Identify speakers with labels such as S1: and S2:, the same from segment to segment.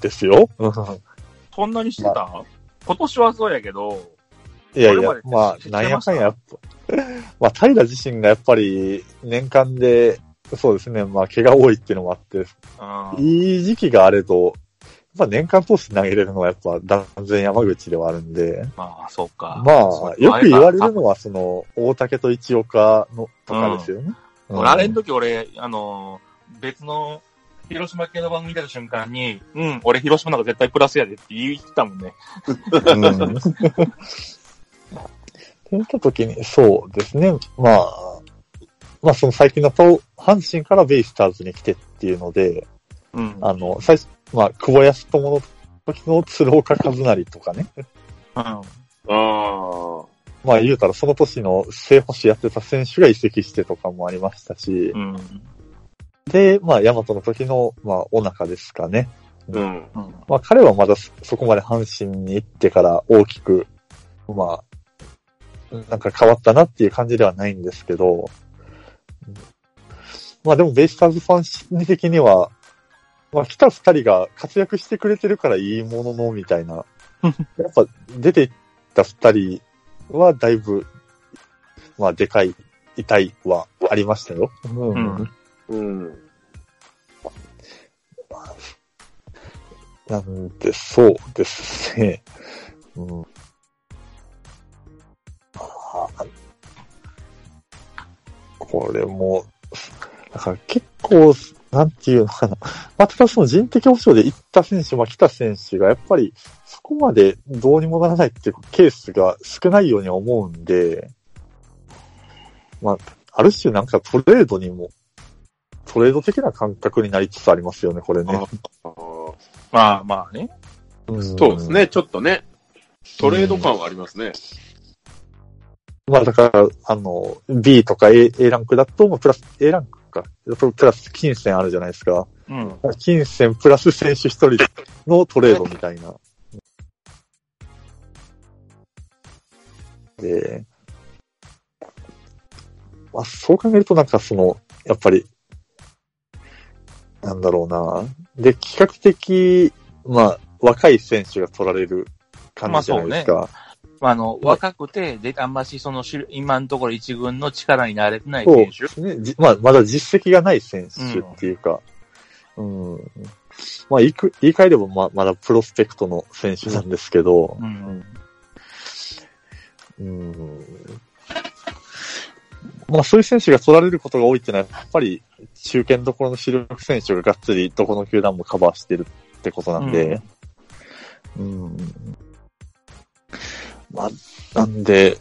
S1: ですよ。
S2: そんなにしてた、今年はそうやけど、
S1: いやいや
S2: ま
S1: あなんやかんや まあ、平自身がやっぱり年間で、そうですね、まあ、怪我多いっていうのもあって、
S2: うん。
S1: いい時期があれと、やっぱ年間通して投げれるのはやっぱ断然山口ではあるんで、
S2: まあ、そうか。
S1: まあ、よく言われるのは、その、大竹と一岡の、とかですよね。うん。
S2: 俺、あれの時俺、あの、別の広島系の番組出た瞬間に、うん、俺広島なんか絶対プラスやでって言ってたもんね。
S1: うん。って言った時に、そうですね。まあ、まあその最近のと、阪神からベイスターズに来てっていうので、
S2: うん。
S1: あの、最初、まあ、久保康友の時の鶴岡和成とかね。
S2: うん。
S3: ああ。
S1: まあ言うたらその年の正捕手やってた選手が移籍してとかもありましたし、
S2: うん。
S1: で、まあ、ヤマトの時の、まあ、お腹ですかね。
S3: うん。
S2: うん。
S1: まあ、彼はまだそそこまで阪神に行ってから大きく、まあ、なんか変わったなっていう感じではないんですけど、まあでもベイスターズファン的には、まあ来た二人が活躍してくれてるからいいものの、みたいな。やっぱ出ていった二人はだいぶ、まあでかい、痛いはありましたよ。うん
S2: うん
S3: うん。
S1: なんで、そうですね。うん。これも、だから結構、なんていうのかな。まあ、ただその人的保障で行った選手、まあ、来た選手がやっぱりそこまでどうにもならないっていうケースが少ないように思うんで、まあ、ある種なんかトレードにも、トレード的な感覚になりつつありますよね、これね。
S3: あー
S2: まあまあね。
S3: そうですね、ちょっとね。トレード感はありますね。
S1: まあだから、あの、B とか A, A ランクだと、まあプラス、A ランクか。プラス金銭あるじゃないですか。
S2: うん。
S1: 金銭プラス選手一人のトレードみたいな。で、まあそう考えるとなんかその、やっぱり、なんだろうな。で、比較的、まあ、若い選手が取られる感じじゃないですか。
S2: まあ、あの、若くて、で、あんましそのし、今のところ一軍の力になれてない
S1: そう
S2: 選手。
S1: ですね。じまあ、まだ実績がない選手っていうか、うん。まあ、言いく言い換えればま、まだプロスペクトの選手なんですけど、
S2: うん。
S1: うん。まあ、そういう選手が取られることが多いっていうのは、やっぱり、中堅どころの主力選手ががっつりどこの球団もカバーしてるってことなんで、うん。まあ、なんで、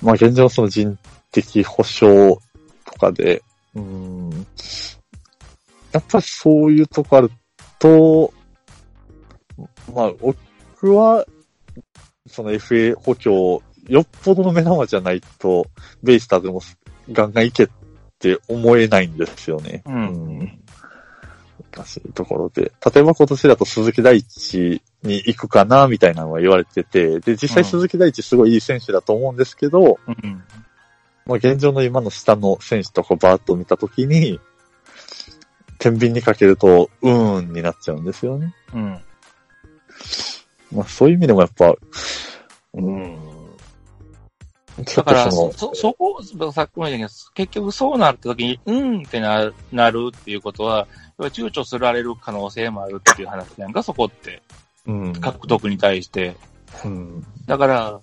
S1: まあ現状その人的保障とかで、うん。やっぱりそういうとこあると、まあ僕は、その FA 補強、よっぽどの目玉じゃないと、ベイスターズでもガンガンいけって思えないんですよね。
S2: うん
S1: 難しいところで。例えば今年だと鈴木大地に行くかな、みたいなのは言われてて、で、実際鈴木大地すごいいい選手だと思うんですけど、
S2: うん。
S1: まあ現状の今の下の選手とこうバーッと見たときに、天秤にかけると、うーんになっちゃうんですよね。
S2: うん。
S1: まあそういう意味でもやっぱ、うん。
S2: だから、
S1: その
S2: そ、そこ、さっきも言ったけど、結局そうなった時に、うんってなる、なるっていうことは、躊躇すられる可能性もあるっていう話なんか、そこって。
S1: うん。
S2: 獲得に対して。
S1: うん。
S2: だから、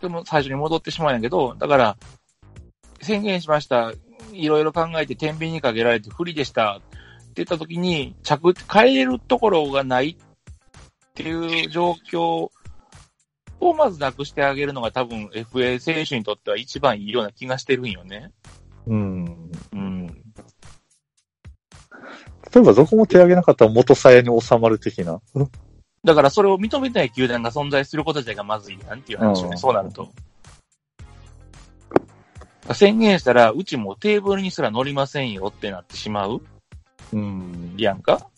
S2: でも最初に戻ってしまうんやけど、だから、宣言しました。いろいろ考えて天秤にかけられて不利でした。って言った時に、着、変えれるところがないっていう状況をまずなくしてあげるのが多分 FA 選手にとっては一番いいような気がしてるんよね。
S1: うん。
S2: うん。
S1: 例えばどこも手挙げなかったら元さやに収まる的な。
S2: だからそれを認めない球団が存在すること自体がまずいなんていう話よね、
S1: うん
S2: そうなると。宣言したら、うちもテーブルにすら乗りませんよってなってしまう？
S1: うん。
S2: やんか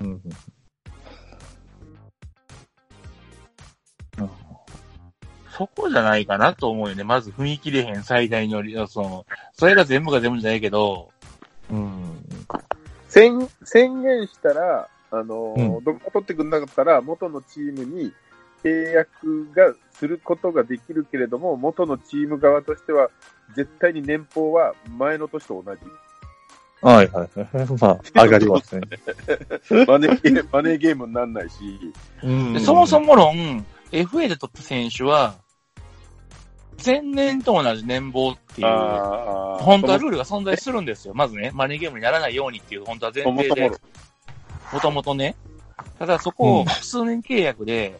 S1: うん。
S2: そこじゃないかなと思うよね。まず踏み切れへん最大の理由、その、それが全部が全部じゃないけど、
S1: うん。
S3: 宣宣言したら、あのー、
S1: うん
S3: どこも取ってくんなかったら、元のチームに契約がすることができるけれども、元のチーム側としては、絶対に年俸は前の年と同じ。
S1: はいはいはい。まあ、上がりますね。
S3: マネーゲームマネーゲームにならないし、
S1: うん
S2: でそもそも論、FA で取った選手は、前年と同じ年俸っていう、
S3: あ
S2: 本当はルールが存在するんですよ。まずね、マネーゲームにならないようにっていう、本当は前提で
S3: そも
S2: ともとね。ただそこを複数年契約で、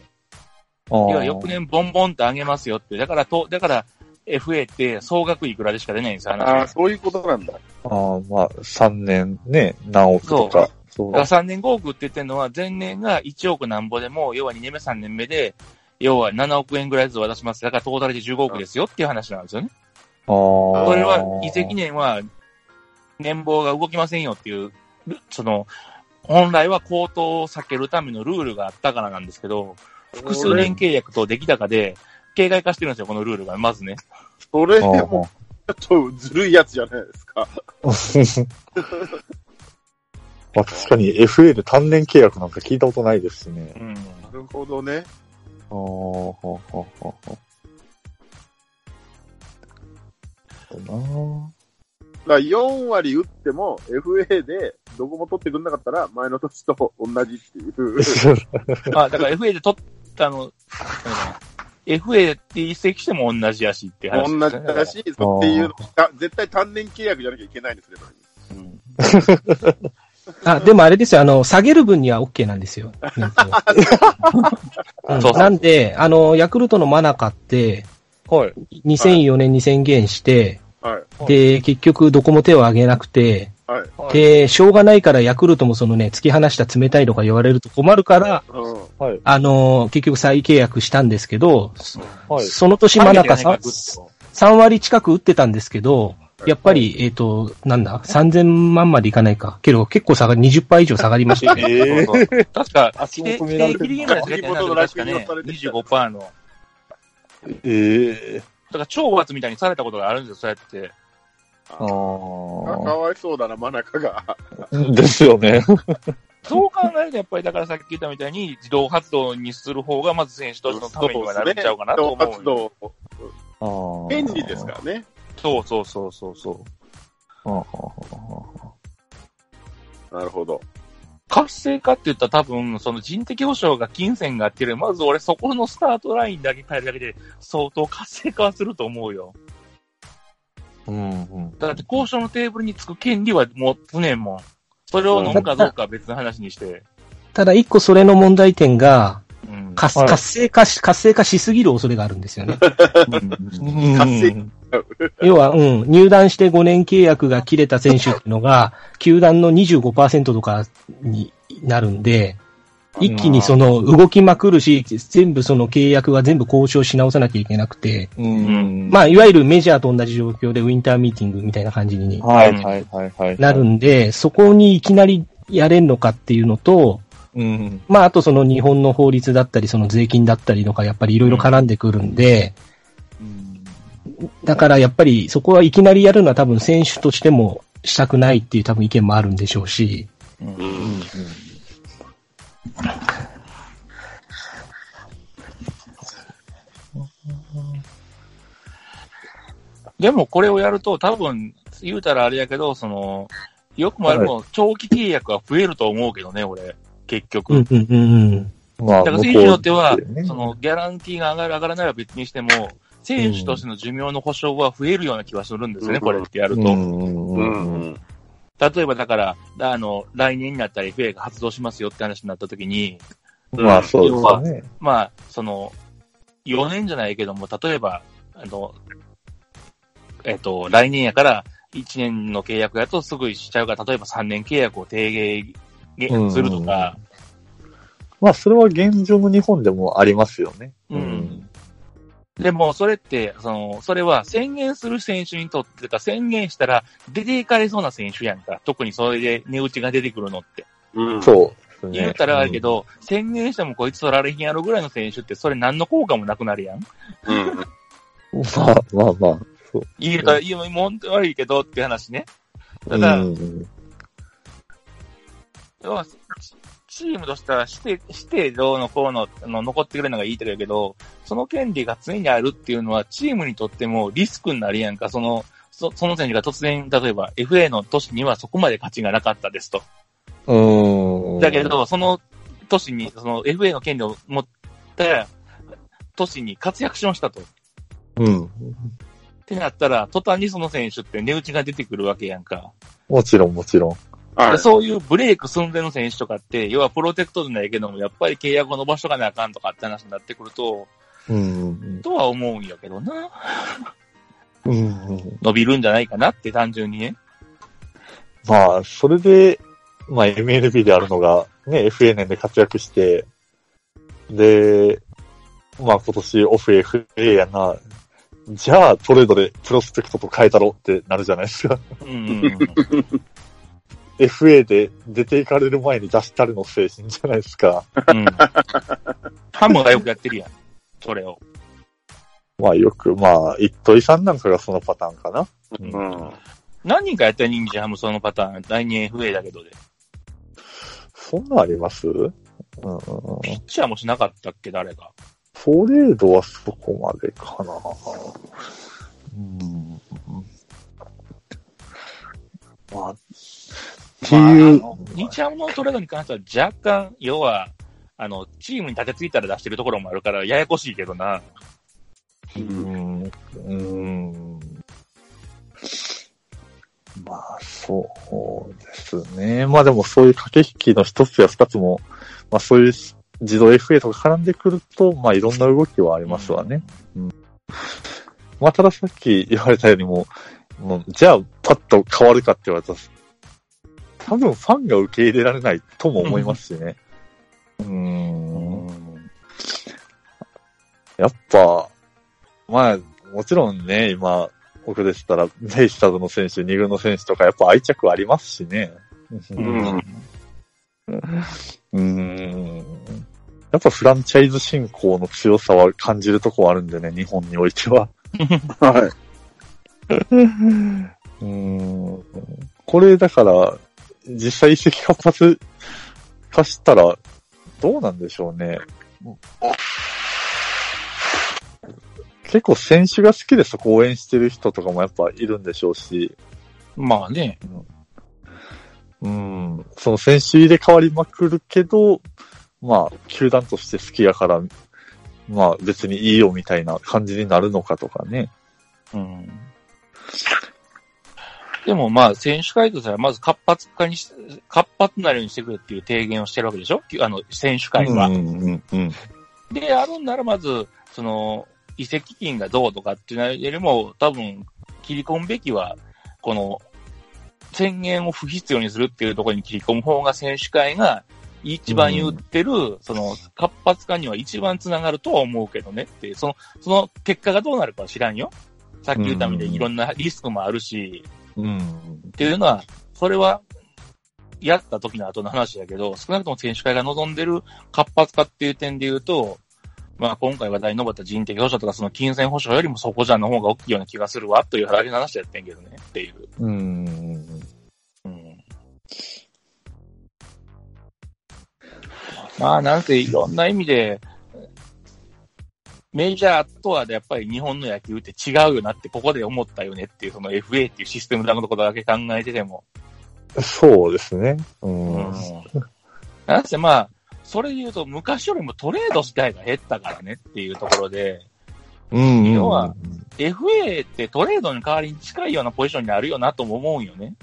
S1: あー
S2: 要は翌年ボンボンって上げますよって。だからと、だから FA って総額いくらでしか出ないんですよ、話
S3: ああ、
S2: が。
S3: そういうことなんだ。
S1: あーまあ、3年ね、何億とか。そう
S2: だから3年5億って言ってるのは、前年が1億なんぼでも、要は2年目3年目で、要は7億円ぐらいずつ渡します。だからトータルで15億ですよっていう話なんですよね。
S1: あー
S2: これは、移籍年は、年俸が動きませんよっていう、ルその、本来は高騰を避けるためのルールがあったからなんですけど、複数年契約と出来高で、形骸化してるんですよ、このルールが。まずね。
S3: それもちょっとずるいやつじゃないですか。
S1: まあ確かに FA で単年契約なんか聞いたことないですね。
S2: うん。
S3: なるほどね。
S1: ああ、ほうほうほうほう。な
S3: だから4割打っても FA でどこも取ってくんなかったら前の年と同じっていう。
S2: ま あ、だから FA で取ったの、FA って移籍しても同じやしって話ね。
S3: じだし、っていうのが絶対単年契約じゃなきゃいけないんですればいい。
S2: うん
S4: あ、でもあれですよ、あの、下げる分には OK なんですよ。
S2: そうそう
S4: なんで、あの、ヤクルトのマナカって、
S1: はい。
S4: 2004年に宣言して、
S3: はい。
S4: で、結局どこも手を挙げなくて、
S3: はい。
S4: で、しょうがないからヤクルトもそのね、突き放した冷たいとか言われると困るから、
S3: うん。
S1: はい。
S4: あの、結局再契約したんですけど、
S1: はい。
S4: その年マナカさん
S2: グッと
S4: 3割近く打ってたんですけど、やっぱり、えっ、と、なんだ ?3000 万までいかないか。けど結構下がり、20%以上下がりましたよね。
S1: ええ
S2: そうそう確か、
S1: られてる
S2: 規定ギリギリまでしかやってないんだけど確かね、25%の。だ
S1: ええ
S2: から、懲罰みたいにされたことがあるんですよ、そうやって。
S1: あ
S3: かかわいそうだな、真中が。
S1: あ。ですよね。
S2: そう考えると、やっぱりだからさっき言ったみたいに、自動発動にする方が、まず選手としてのためにはなるんちゃうかなと思う。
S3: 活動、
S1: ああ。
S3: 便利ですからね。
S2: そうそうそうそうそう。
S1: ああ。
S3: なるほど。
S2: 活性化って言ったら多分、その人的保障が金銭があってる。まず俺そこのスタートラインだけ変えるだけで、相当活性化はすると思うよ。
S1: うんうん。
S2: だって交渉のテーブルにつく権利は持つねんもん。それを飲むかどうかは別の話にして。
S4: ただ一個それの問題点が、
S2: うん。
S4: 活
S1: はい
S4: 活性化し、活性化しすぎる恐れがあるんですよね。
S1: 活
S3: 性
S4: 要は、うん、入団して5年契約が切れた選手っていうのが、球団の25%とかになるんで、一気にその動きまくるし、全部その契約は全部交渉し直さなきゃいけなくて、
S1: うん。
S4: まあ、いわゆるメジャーと同じ状況でウィンターミーティングみたいな感じに。なるんで、そこにいきなりやれんのかっていうのと、
S1: うん。
S4: まあ、あとその日本の法律だったり、その税金だったりとか、やっぱりいろいろ絡んでくるんで、だからやっぱりそこはいきなりやるのは多分選手としてもしたくないっていう多分意見もあるんでしょうし、
S2: うん
S3: うん。
S2: でもこれをやると多分、言うたらあれやけど、その、よくも悪くも長期契約は増えると思うけどね、俺。結局。
S4: うんうんうん
S2: だから選手によってはそのギャランティーが上がる上がらないは別にしても、選手としての寿命の保証は増えるような気はするんですよね、
S3: うん
S2: これってやると。例えばだから、あの、来年になったら FA が発動しますよって話になった時に、
S1: まあ、そうですよね。
S2: まあ、その、4年じゃないけども、例えば、あの、えっ、と、来年やから1年の契約やとすぐしちゃうから、例えば3年契約を低減するとか、
S1: まあ、それは現状の日本でもありますよね。
S2: うん。でも、それって、その、それは宣言する選手にとってか、宣言したら出ていかれそうな選手やんか。特にそれで値打ちが出てくるのって。
S3: うん。
S1: そう。
S2: 言うたらあるけど、宣言してもこいつ取られへんやろぐらいの選手って、それ何の効果もなくなるやん。
S3: うん。
S1: うん。まあまあまあ。そう。
S2: 言うたら、言うもん悪いけどって話ね。ただ、
S1: うん
S2: 要は、チチームとしてはして、してどうのこうの、あの残ってくれるのがいいとかやけど、その権利が常にあるっていうのは、チームにとってもリスクになるやんか、その、そその選手が突然、例えば FA の年にはそこまで価値がなかったですと。
S1: うーん。
S2: だけど、その年に、その FA の権利を持った年に活躍しましたと。っ
S1: うん。
S2: てなったら、途端にその選手って値打ちが出てくるわけやんか。
S1: もちろん、もちろん。
S3: はい。
S2: でそういうブレイク寸前の選手とかって、要はプロテクトじゃないけども、やっぱり契約を伸ばしとかなあかんとかって話になってくると、
S1: うん。
S2: とは思うんやけどな。
S1: うん。
S2: 伸びるんじゃないかなって単純にね。
S1: まあ、それで、まあ MLB であるのが、ね、FA 年で活躍して、で、まあ今年オフ FA やな、じゃあトレードでプロスペクトと変えたろってなるじゃないですか。
S2: うん。
S1: FA で出ていかれる前に出したるの精神じゃないですか。
S2: うん。ハムがよくやってるやん。それを。
S1: まあよく、まあ、一戸井さんなんかがそのパターンかな。
S3: うん。
S2: 何人かやったら人気ハムそのパターン。来年 FA だけどで。
S1: そんなんあります？うん。
S2: ピッチャーもしなかったっけ、誰か。
S1: トレードはそこまでかな。うん。まあ、
S2: まああの日ハムのトレードに関しては若干、要は、あの、チームに立てついたら出してるところもあるから、ややこしいけどな。
S1: うん、うん。まあ、そうですね。まあでもそういう駆け引きの一つや二つも、まあそういう自動 FA とか絡んでくると、まあいろんな動きはありますわね。うん。まあたださっき言われたようにも、もうじゃあパッと変わるかって言われたら、多分ファンが受け入れられないとも思いますしね。うーん。やっぱ、まあ、もちろんね、今、僕でしたら、ベイスターズの選手、二軍の選手とか、やっぱ愛着ありますしね。
S3: うん
S1: うーん。やっぱフランチャイズ進行の強さは感じるとこはあるんでね、日本においては。
S3: はい。
S1: うーん。これだから、実際移籍活発化したら、どうなんでしょうね。結構選手が好きでそこ応援してる人とかもやっぱいるんでしょうし、
S2: まあね。
S1: うん、その選手入れ替わりまくるけど、まあ、球団として好きやから、まあ別にいいよみたいな感じになるのかとかね。
S2: うん。でもまあ、選手会としてはまず活発化にし、活発なるようにしてくれっていう提言をしてるわけでしょ？あの、選手会は。
S1: うんうんうん。
S2: で、あるんならまず、その、移籍金がどうとかっていうのよりも、多分、切り込むべきは、この、宣言を不必要にするっていうところに切り込む方が選手会が一番言ってる、その、活発化には一番つながるとは思うけどねってその、その結果がどうなるかは知らんよ。さっき言ったみたいにいろんなリスクもあるし、
S1: うん。
S2: っていうのは、それは、やった時の後の話だけど、少なくとも選手会が望んでる活発化っていう点で言うと、まあ今回話題に上った人的保障とかその金銭保障よりもそこじゃんの方が大きいような気がするわという話話やってんけどねっていう。
S1: うん。
S2: うん。まあなんせいろんな意味で、メジャーとはやっぱり日本の野球って違うよなってここで思ったよねっていうその FA っていうシステムのことだけ考えてても。
S1: そうですね。うん。
S2: なんせまあ、それで言うと昔よりもトレード自体が減ったからねっていうところで、
S1: うん。
S2: 要は、FA ってトレードに代わりに近いようなポジションにあるよなとも思うんよね。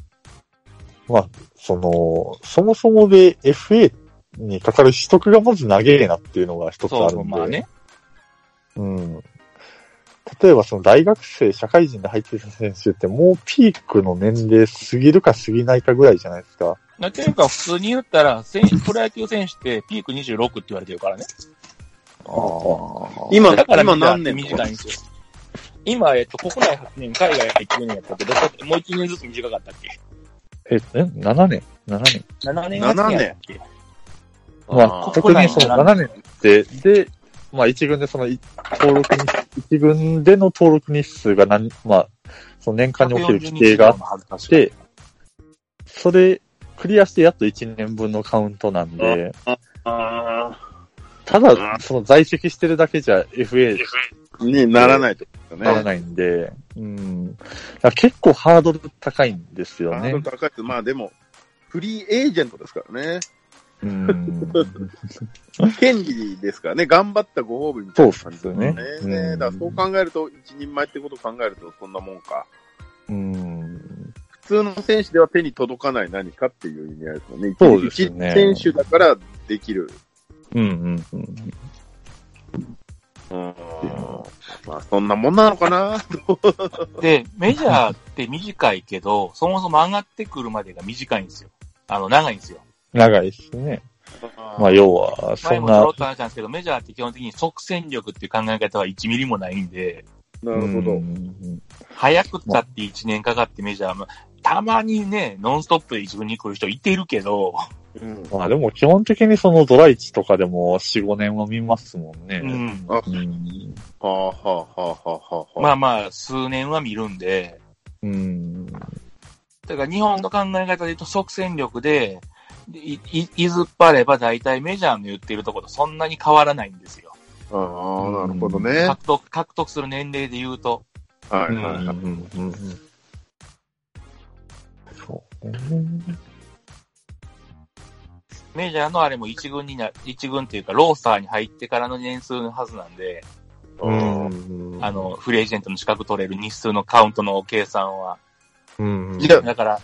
S1: まあ、その、そもそもで FA にかかる取得がまず長えなっていうのが一つ
S2: そうそう、
S1: あるんで。
S2: まあね。
S1: うん。例えばその大学生、社会人で入ってた選手ってもうピークの年齢過ぎるか過ぎないかぐらいじゃないですか。
S2: なていうか普通に言ったら、選プロ野球選手ってピーク26って言われてるからね。
S3: 今、
S2: だから
S3: 今何年
S2: 短いんですよ。今、えっと、国内8年、海外1年やったけ？ど、もう1年ずつ短かったっけ？
S1: え、え、7年 ?7 年
S2: ?7 年
S3: 7年
S1: まあ、特にその7年って、で、まあ一軍でそのい登録に、一軍での登録日数が何、まあ、その年間における規定があっ
S2: 140日以上のはず確か
S1: て、それクリアしてやっと1年分のカウントなんで、
S3: あ
S1: ただ、その在籍してるだけじゃ FA
S3: あ、にならないとね。
S1: ならないんで、うん。結構ハードル高いんですよね
S3: ハードル。高いって、まあでも、フリーエージェントですからね。
S1: うん。
S3: 権利ですからね。頑張ったご褒美みたいな感じ
S1: そうっすよねうん
S3: だからそう考えると、一人前ってことを考えると、そんなもんか。
S1: うん。
S3: 普通の選手では手に届かない何かっていう意味合いですよね。
S1: そうですね
S3: 一選手だからできる。
S1: うんうんうん。
S3: うん。まあ、そんなもんなのかな
S2: で、メジャーって短いけど、そもそも上がってくるまでが短いんですよ。あの、長いんですよ。
S1: 長いですね。まあ、要は、そんな
S2: 前もちょろっ、と話したんですけど、メジャーって基本的に即戦力っていう考え方は1ミリもないんで、
S3: なるほど。
S1: うん
S2: 早くったって1年かかってメジャーも、たまにね、ノンストップで自分に来る人いているけど、
S3: うん。
S1: まあでも基本的にそのドライチとかでも4、5年は見ますもんね。
S2: うん。
S3: あ
S1: うん。
S3: はあはあはあはあはあ。
S2: まあまあ、数年は見るんで、
S1: うん。
S2: だから日本の考え方で言うと即戦力で、でい、い、いずっぱれば大体メジャーの言ってるところとそんなに変わらないんですよ。
S3: ああ、なるほどね。
S2: 獲得、獲得する年齢で言うと。
S3: はい
S1: うん
S3: はいはい。
S1: うんうんそうね。
S2: メジャーのあれも一軍にな、一軍っていうかロースターに入ってからの年数のはずなんで、
S1: うん。
S2: あの、フリーエージェントの資格取れる日数のカウントの計算は。
S1: うん。
S2: だから、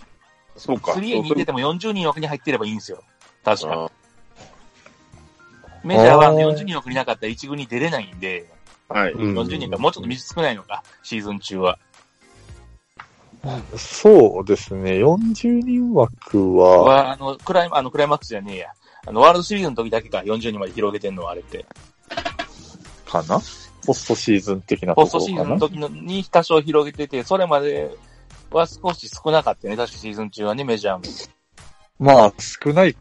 S3: そうか。
S2: 3A に出ても40人枠に入ってればいいんですよ。確か。
S3: あ
S2: メジャーは
S1: あー
S2: 40人枠になかったら一軍に出れないんで、
S3: はい。
S1: うん
S2: 40人かもうちょっと水少ないのか、シーズン中は。
S1: そうですね。40人枠は、
S2: は、あの、クライマあの、クライマックスじゃねえや。あの、ワールドシリーズの時だけか、40人まで広げてんのはあれって。
S1: かな？ポストシーズン的なと
S2: ポストシーズンの
S1: ころかな。
S2: 時のに多少広げてて、それまでは少し少なかったね。確かシーズン中はね、メジャーも。
S1: まあ、少ない、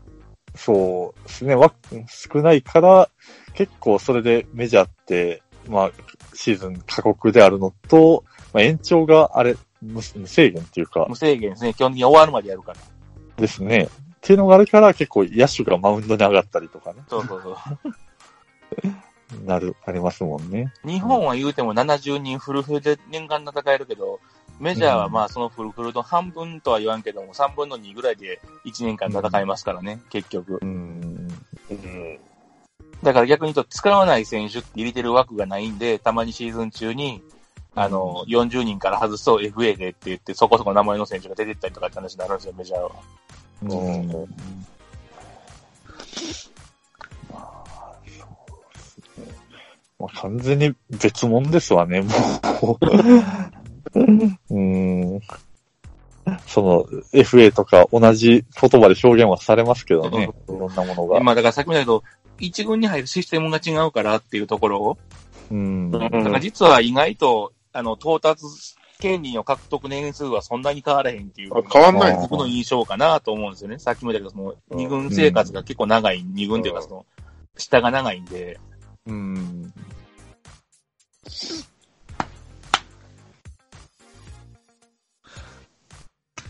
S1: そうですね。わ少ないから、結構それでメジャーって、まあ、シーズン過酷であるのと、まあ、延長があれ、無無制限っていうか
S2: 無制限ですね。基本的に終わるまでやるから。
S1: ですね。っていうのがあるから、結構野手がマウンドに上がったりとかね、
S2: そうそうそう。
S1: なる、ありますもんね。
S2: 日本は言うても70人フルフルで年間戦えるけど、メジャーはまあそのフルフルの半分とは言わんけども、3分の2ぐらいで1年間戦いますからね、結局。
S1: うん。
S3: うん。
S2: だから逆に言うと使わない選手って入れてる枠がないんで、たまにシーズン中に、あの、40人から外すと FA でって言って、そこそこ名前の選手が出てったりとかって話になるんですよ、メジャーは。
S1: うん。
S3: うん
S1: まあ、完全に別物ですわね、もう。うん。その、FA とか同じ言葉で表現はされますけどね。いろんなものが。
S2: まあだからさっきも言ったけど、一軍に入るシステムが違うからっていうところを、
S1: うん。
S2: だから実は意外と、あの、到達権利の獲得年数はそんなに変わらへんっていう。
S3: あ変わんない
S1: あ
S2: 僕の印象かなと思うんですよね。さっきも言ったけど、その、二軍生活が結構長い、二軍っていうかその、下が長いんで、
S1: うん。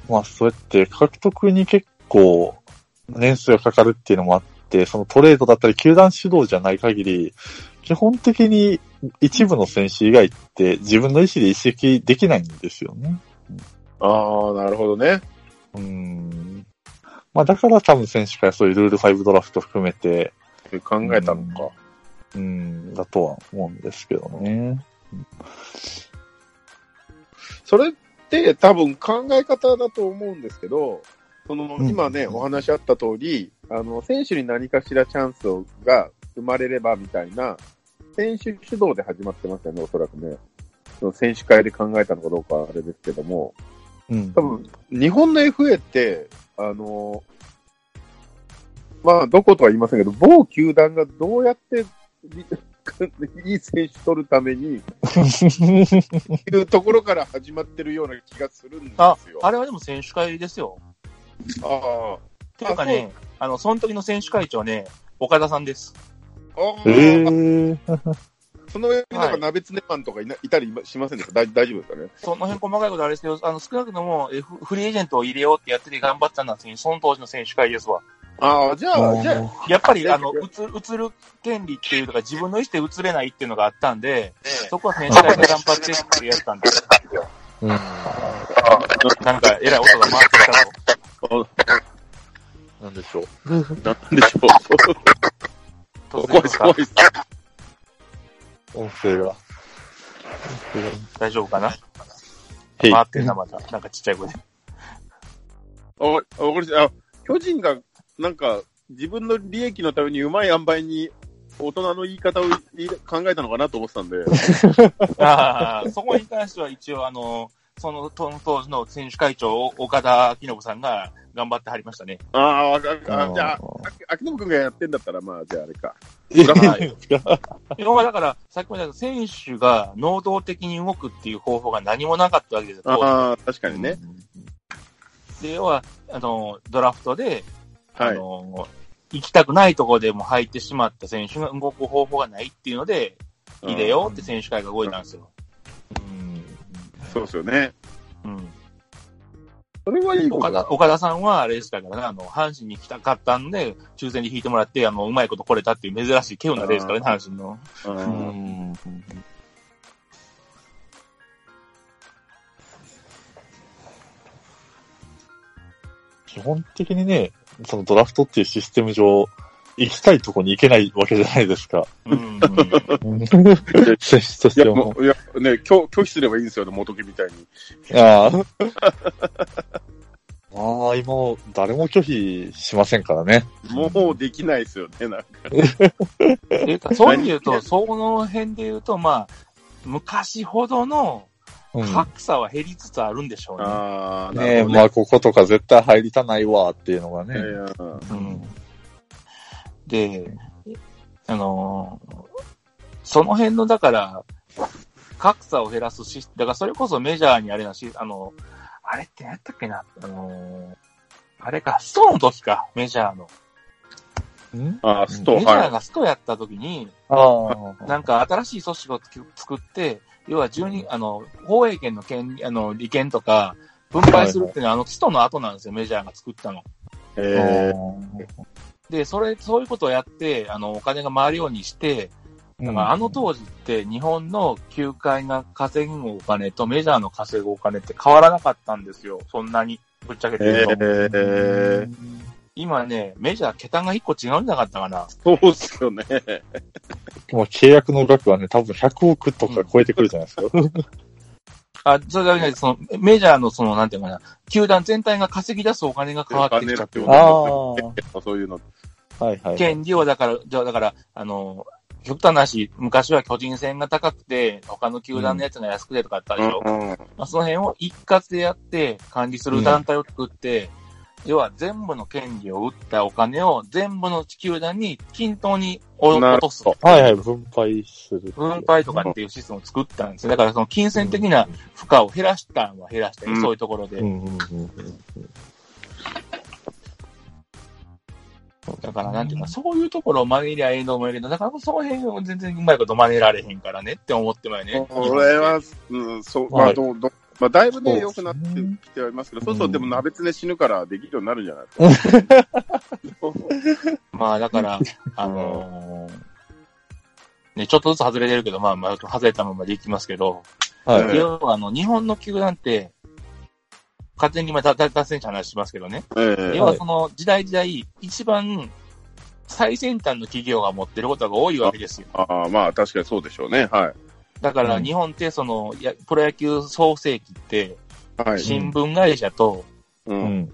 S1: まあ、そうやって獲得に結構年数がかかるっていうのもあって、そのトレードだったり球団主導じゃない限り、基本的に一部の選手以外って自分の意思で移籍できないんですよね。
S3: ああ、なるほどね。
S1: うん。まあ、だから多分選手会そういうルール5ドラフト含めて、
S3: 考えたのか。
S1: うん、だとは思うんですけどね。
S3: それって多分考え方だと思うんですけど、その
S1: うん。
S3: 今ね、お話あった通り、あの、選手に何かしらチャンスをが生まれればみたいな、選手主導で始まってますよね、おそらくね。その選手会で考えたのかどうかはあれですけども、
S1: うん。
S3: 多分、日本の FA って、あの、まあ、どことは言いませんけど、某球団がどうやって、いい選手取るために、いうところから始まってるような気がするんです
S2: あ
S3: よ。、
S2: あれはでも選手会ですよ。
S3: あ
S2: っていうかね、あの、その時の選手会長ね、岡田さんです。
S3: あ。あその上になんか鍋つねマンとかいないたりしませんでした？大大丈夫ですかね？
S2: その辺細かいことあれですけど、あの、少なくとも、えフフリーエージェントを入れようってやってて頑張ったのは、その当時の選手会ですわ。
S3: ああ、じゃあ、じゃあ、
S2: やっぱり、
S3: え
S2: あの、移る、移る権利っていうのが自分の意思で移れないっていうのがあったんで、そこは選手会が頑張ってってやったんですよ。
S1: うん。
S2: なんか、えらい音が回ってきたと。
S1: なんでしょう。
S3: なんでしょう。怖いです、怖い。
S1: 音声が。
S2: 大丈夫かな？回ってんな、また。なんかちっちゃい声で。
S3: あ、わかりました。あ、巨人が、なんか、自分の利益のためにうまい塩梅に、大人の言い方を考えたのかなと思ってたんで。
S2: ああ、そこに関しては一応、あの、その当時の選手会長、岡田明信さんが頑張ってはりましたね。
S3: ああ、じゃあ、あ秋信君がやってんだったら、まあ、じゃああれか。
S2: はい要はだから、さっきも言った選手が能動的に動くっていう方法が何もなかったわけです
S3: ああ、確かにね。
S2: で、要は、あの、ドラフトで、
S3: はい。
S2: あの、行きたくないところでも入ってしまった選手が動く方法がないっていうので、入れようって選手会が動いたんですよ。
S1: うん。
S3: そうですよね。
S2: うん。
S3: それはいい
S2: 岡田、。岡田さんはあれでしたからね、あの、阪神に来たかったんで、抽選で引いてもらって、あの、うまいこと来れたっていう珍しい稀有な例ですからね、阪神の。
S3: う
S1: うんん。基本的にね、そのドラフトっていうシステム上、行きたいとこに行けないわけじゃないですか。
S2: うん。
S1: 選手とし
S3: いや、
S1: ても。
S3: いや、ね、拒拒否すればいいんですよね、元木みたいに。
S1: ああ。ああ、今、誰も拒否しませんからね。
S3: もうできないですよね、なんか。
S2: でそういう意味で言うと、その辺で言うと、まあ、昔ほどの
S1: うん。
S2: 格差は減りつつあるんでしょうね。
S3: ああ、な
S1: ねえ、
S3: るほど
S1: まあ、こことか絶対入りたないわっていうのがね。
S3: ね。
S2: うんで、あのーその辺の、だから、格差を減らすシスだからそれこそメジャーにあれなし、あの、あれって何やったっけな、あのーあれか、ストの時か、メジャーの。
S3: うん？ああ、スト、
S2: メジャー
S3: は
S2: がストやった時に、
S1: ああ。
S2: なんか新しい組織を作って、要は12、あの、放映権の権、あの、利権とか、分配するっていうのは、あの、ストの後なんですよ、メジャーが作ったの。
S3: い。え
S2: で、それ、そういうことをやって、あの、お金が回るようにして、だからあの当時って日本の球界が稼ぐお金とメジャーの稼ぐお金って変わらなかったんですよ。そんなに。ぶっちゃけて言うと。
S3: えー、
S2: 今ね、メジャー桁が1個違うんじゃなかったかな。
S3: そうっすよね。
S1: もう契約の額はね、多分100億とか超えてくるじゃないですか。
S2: あ、それだけで、その、メジャーのその、なんていうのかな、球団全体が稼ぎ出すお金が変わってきちゃってる
S1: ああ。
S3: そういうの。
S1: はいはい。
S2: 権利をだから、じゃあだから、あの、極端な話、昔は巨人戦が高くて、他の球団のやつが安くてとかあったでしょ。
S3: うん
S2: まあ、その辺を一括でやって、管理する団体を作って、要は全部の権利を売ったお金を全部の地球団に均等に落とす。
S1: はいはい、分配する。
S2: 分配とかっていうシステムを作ったんですよ。だからその金銭的な負荷を減らしたのは減らしたよ、
S3: うん
S2: そういうところで。だからなんていうか、そういうところを真似りゃええの思うけど、だからその辺を全然うまいこと真似られへんからねって思ってもよね。
S3: これは、うん、そう、まあ、
S1: はい
S3: どう、どう、まあ、だいぶね、良くなってきてはいますけど、そうそう、でも鍋つね死ぬからできるようになるんじゃないですか。
S2: まあだから、あのーね、ちょっとずつ外れてるけど、まあまあ外れたままでいきますけど、
S1: はい。
S2: 要はあの、日本の球団って、勝手に今、脱線者の話しますけどね。
S3: ええ
S2: 要はその時代時代、一番最先端の企業が持ってることが多いわけですよ。
S3: ああ、まあ、確かにそうでしょうね。はい。
S2: だから
S1: うん。
S2: 日本ってその、やプロ野球創世期って、
S3: はい。
S2: 新聞会社と。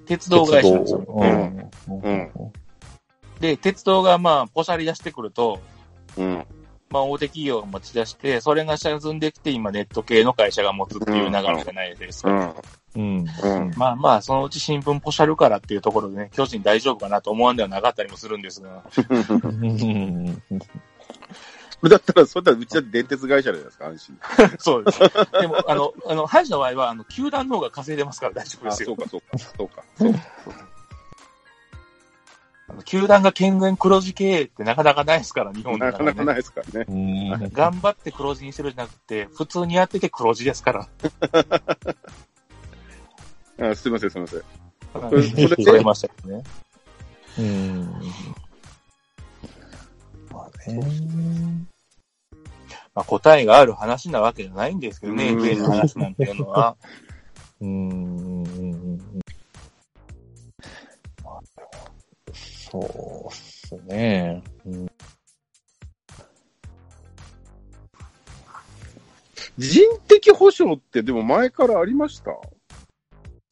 S2: 鉄道会社なんですよ。
S1: うん。
S3: うん。
S2: で、鉄道がまあ、ポシャり出してくると、
S3: うん。
S2: まあ、大手企業が持ち出して、それが下積んできて、今ネット系の会社が持つっていう流れじゃないですか。まあまあ、そのうち新聞ポシャるからっていうところでね、巨人大丈夫かなと思わんではなかったりもするんですが。
S1: うん。
S3: だったら、それだったらうちだって電鉄会社じゃないですか、安心。
S2: そうです。でも、あの、あの、阪神の場合は、あの、球団の方が稼いでますから大丈夫
S3: あ、
S2: ですよ。
S3: そうか、そうか、そうか。そうか。
S2: 球団が健全黒字経営ってなかなかないですから、日本で、
S3: なかなかないですからね。
S1: うん。
S2: 頑張って黒字にするんじゃなくて、普通にやってて黒字ですから。
S3: あすいません、すいません。
S2: それ
S3: それで？
S2: 言われましたけどね。
S1: うん。まあね。
S2: まあ、答えがある話なわけじゃないんですけどね、
S3: うん
S2: FA の話なんていうのは。
S1: うん。そうっすね。うん
S3: 人的保障ってでも前からありました？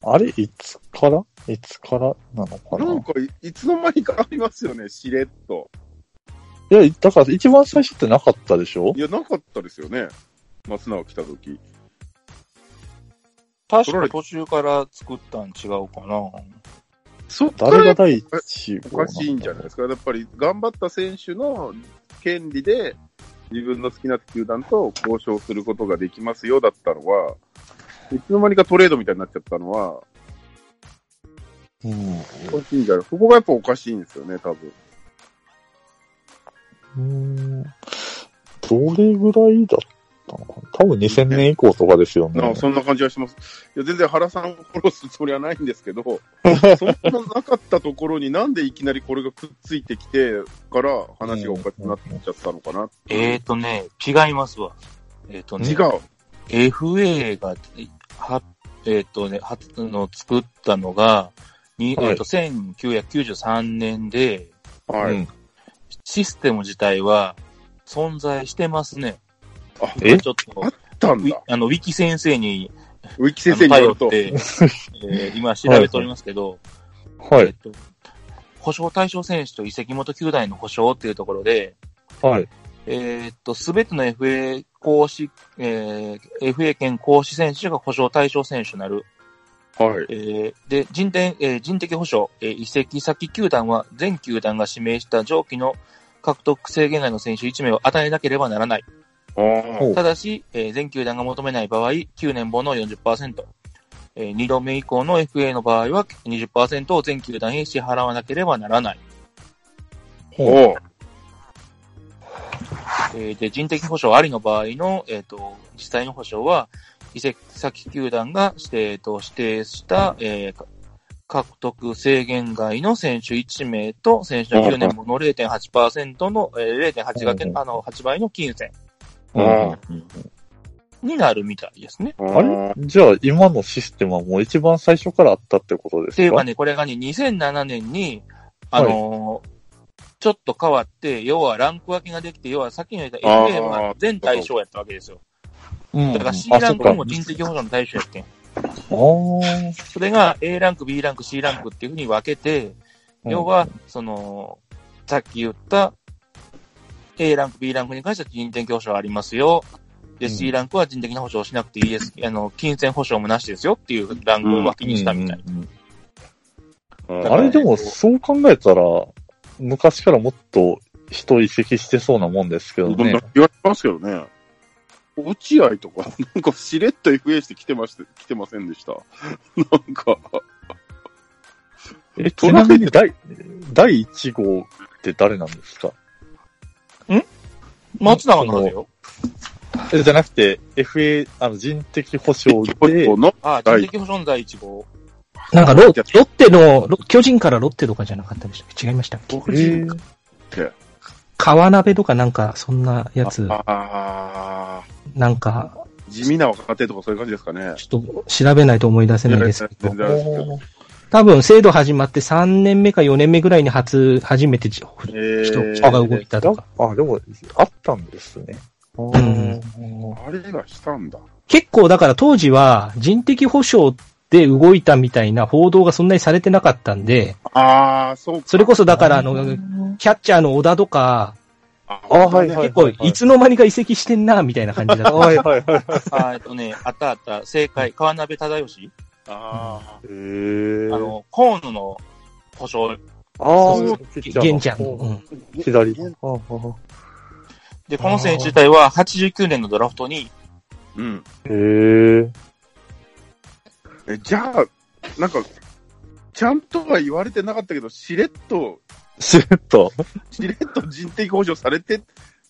S1: あれ、いつから？いつからなのかな？
S3: なんかい、いつの間にかありますよね、しれっと。
S1: いや、だから一番最初ってなかったでしょ？
S3: いや、なかったですよね。松永来た時。
S2: 確か途中から作ったん違うかな。
S3: そっから
S1: 誰が第一
S3: おかしいんじゃないですか。やっぱり頑張った選手の権利で自分の好きな球団と交渉することができますよだったのは、いつの間にかトレードみたいになっちゃったのは、
S1: うん。
S3: おかしいんじゃない？ここがやっぱおかしいんですよね、多分。
S1: うん。どれぐらいだったのかな？多分2000年以降とかですよね。
S3: なあそんな感じがします。いや、全然原さんを殺すつもりはないんですけど、そんななかったところになんでいきなりこれがくっついてきてから話がおかしくなっちゃったのかな。
S2: えーとね、違いますわ。えーとね、
S3: 違う。
S2: FA が、は、えっ、とね、はの作ったのが、に
S1: はい
S2: えっ、と、1993年で、
S3: はい。
S1: うん
S2: システム自体は存在してますね。
S3: あ、
S1: え？
S2: ちょっと、
S3: あったんだ。
S2: あの、ウィキ先生に、
S3: ウィキ先生に
S2: 頼って、えー 今調べておりますけど、
S1: はい。
S2: えっと、保証対象選手と移籍元球団への保証っていうところで、
S1: はい。
S2: えーっと、すべての FA 公式、えー FA 権公式選手が保証対象選手になる。
S3: はい。
S2: えーで、人的、えー人的保証、えー移籍先球団は全球団が指名した上記の獲得制限外の選手1名を与えなければならない。ただし、えー全球団が求めない場合、9年分の40%。えー、2度目以降の FA の場合は20%を全球団へ支払わなければならない。
S3: おう
S2: えーで、人的保障ありの場合の、えっ、と、実際の保障は、移籍先球団が指定と指定した、えーか獲得制限外の選手1名と、選手の9年分の0.8%の、えー、0.8がけ、
S1: うん。
S2: あの、8倍の金銭。
S3: あ
S2: になるみたいですね。
S3: あ
S1: あれ？じゃあ今のシステムはもう一番最初からあったってことですか？
S2: っていうかね、これがね、2007年に、あのーちょっと変わって、要はランク分けができて、要はさっきの言った FA は全対象やったわけですよ。
S1: うん
S2: だから C ランクも人的保障の対象やってん。
S1: あー
S2: それが A ランク、B ランク、C ランクっていうふうに分けて、要は、その、さっき言った A ランク、B ランクに関しては人的保障ありますよ。で、
S1: うん
S2: C ランクは人的な保障をしなくていいです。あの、金銭保障もなしですよっていうランクを分けにしたみたい。
S1: うんうん
S3: うん
S1: あれでも、そう考えたら、昔からもっと人移籍してそうなもんですけどね
S3: どんな。言われますけどね。落合とか、なんかしれっと FA して来てまして、来てませんでした。なんか、
S1: え、ちなみに第、第1号って誰なんですか？
S2: 松永なんだよ。
S1: えじゃなくて、FA、あの、人的保障で、
S3: の、
S2: あ人的保障の第一号。
S4: なんかロ、ロッテの、ロ巨人からロッテとかじゃなかったでしたっけ？違いましたっけ？
S3: 個人
S4: 川鍋とかなんか、そんなやつ、
S3: ああ
S4: なんか、
S3: ー、地味な若手とかそういう感じですかね。
S4: ちょっと調べないと思い出せないですけど多分制度始まって3年目か4年目ぐらいに初、初めてじ
S3: えー
S4: 人人が動いたとか。
S1: あ、でも、あったんですね。
S4: ん
S3: あれがしたんだ。
S4: 結構だから当時は人的保障で動いたみたいな報道がそんなにされてなかったんで、
S3: ああ、そうか。
S4: それこそだからあの、キャッチャーの小田とか、
S3: あ
S1: あはいはい
S4: 結構いつの間にか移籍してんな、みたいな感じだった。
S1: はいはいはい。
S2: ああ、えっとね、あったあった、正解、川鍋忠義。
S3: あ
S1: へー
S2: あの、河野の保障。
S1: ああ、
S4: 玄ちゃんの。うん
S1: 左。
S2: で、この選手自体は89年のドラフトに、
S3: ーうん。
S1: へえ。
S3: え、じゃあ、なんか、ちゃんとは言われてなかったけど、しれっと
S1: しれっと。
S3: しれっと人的保障されて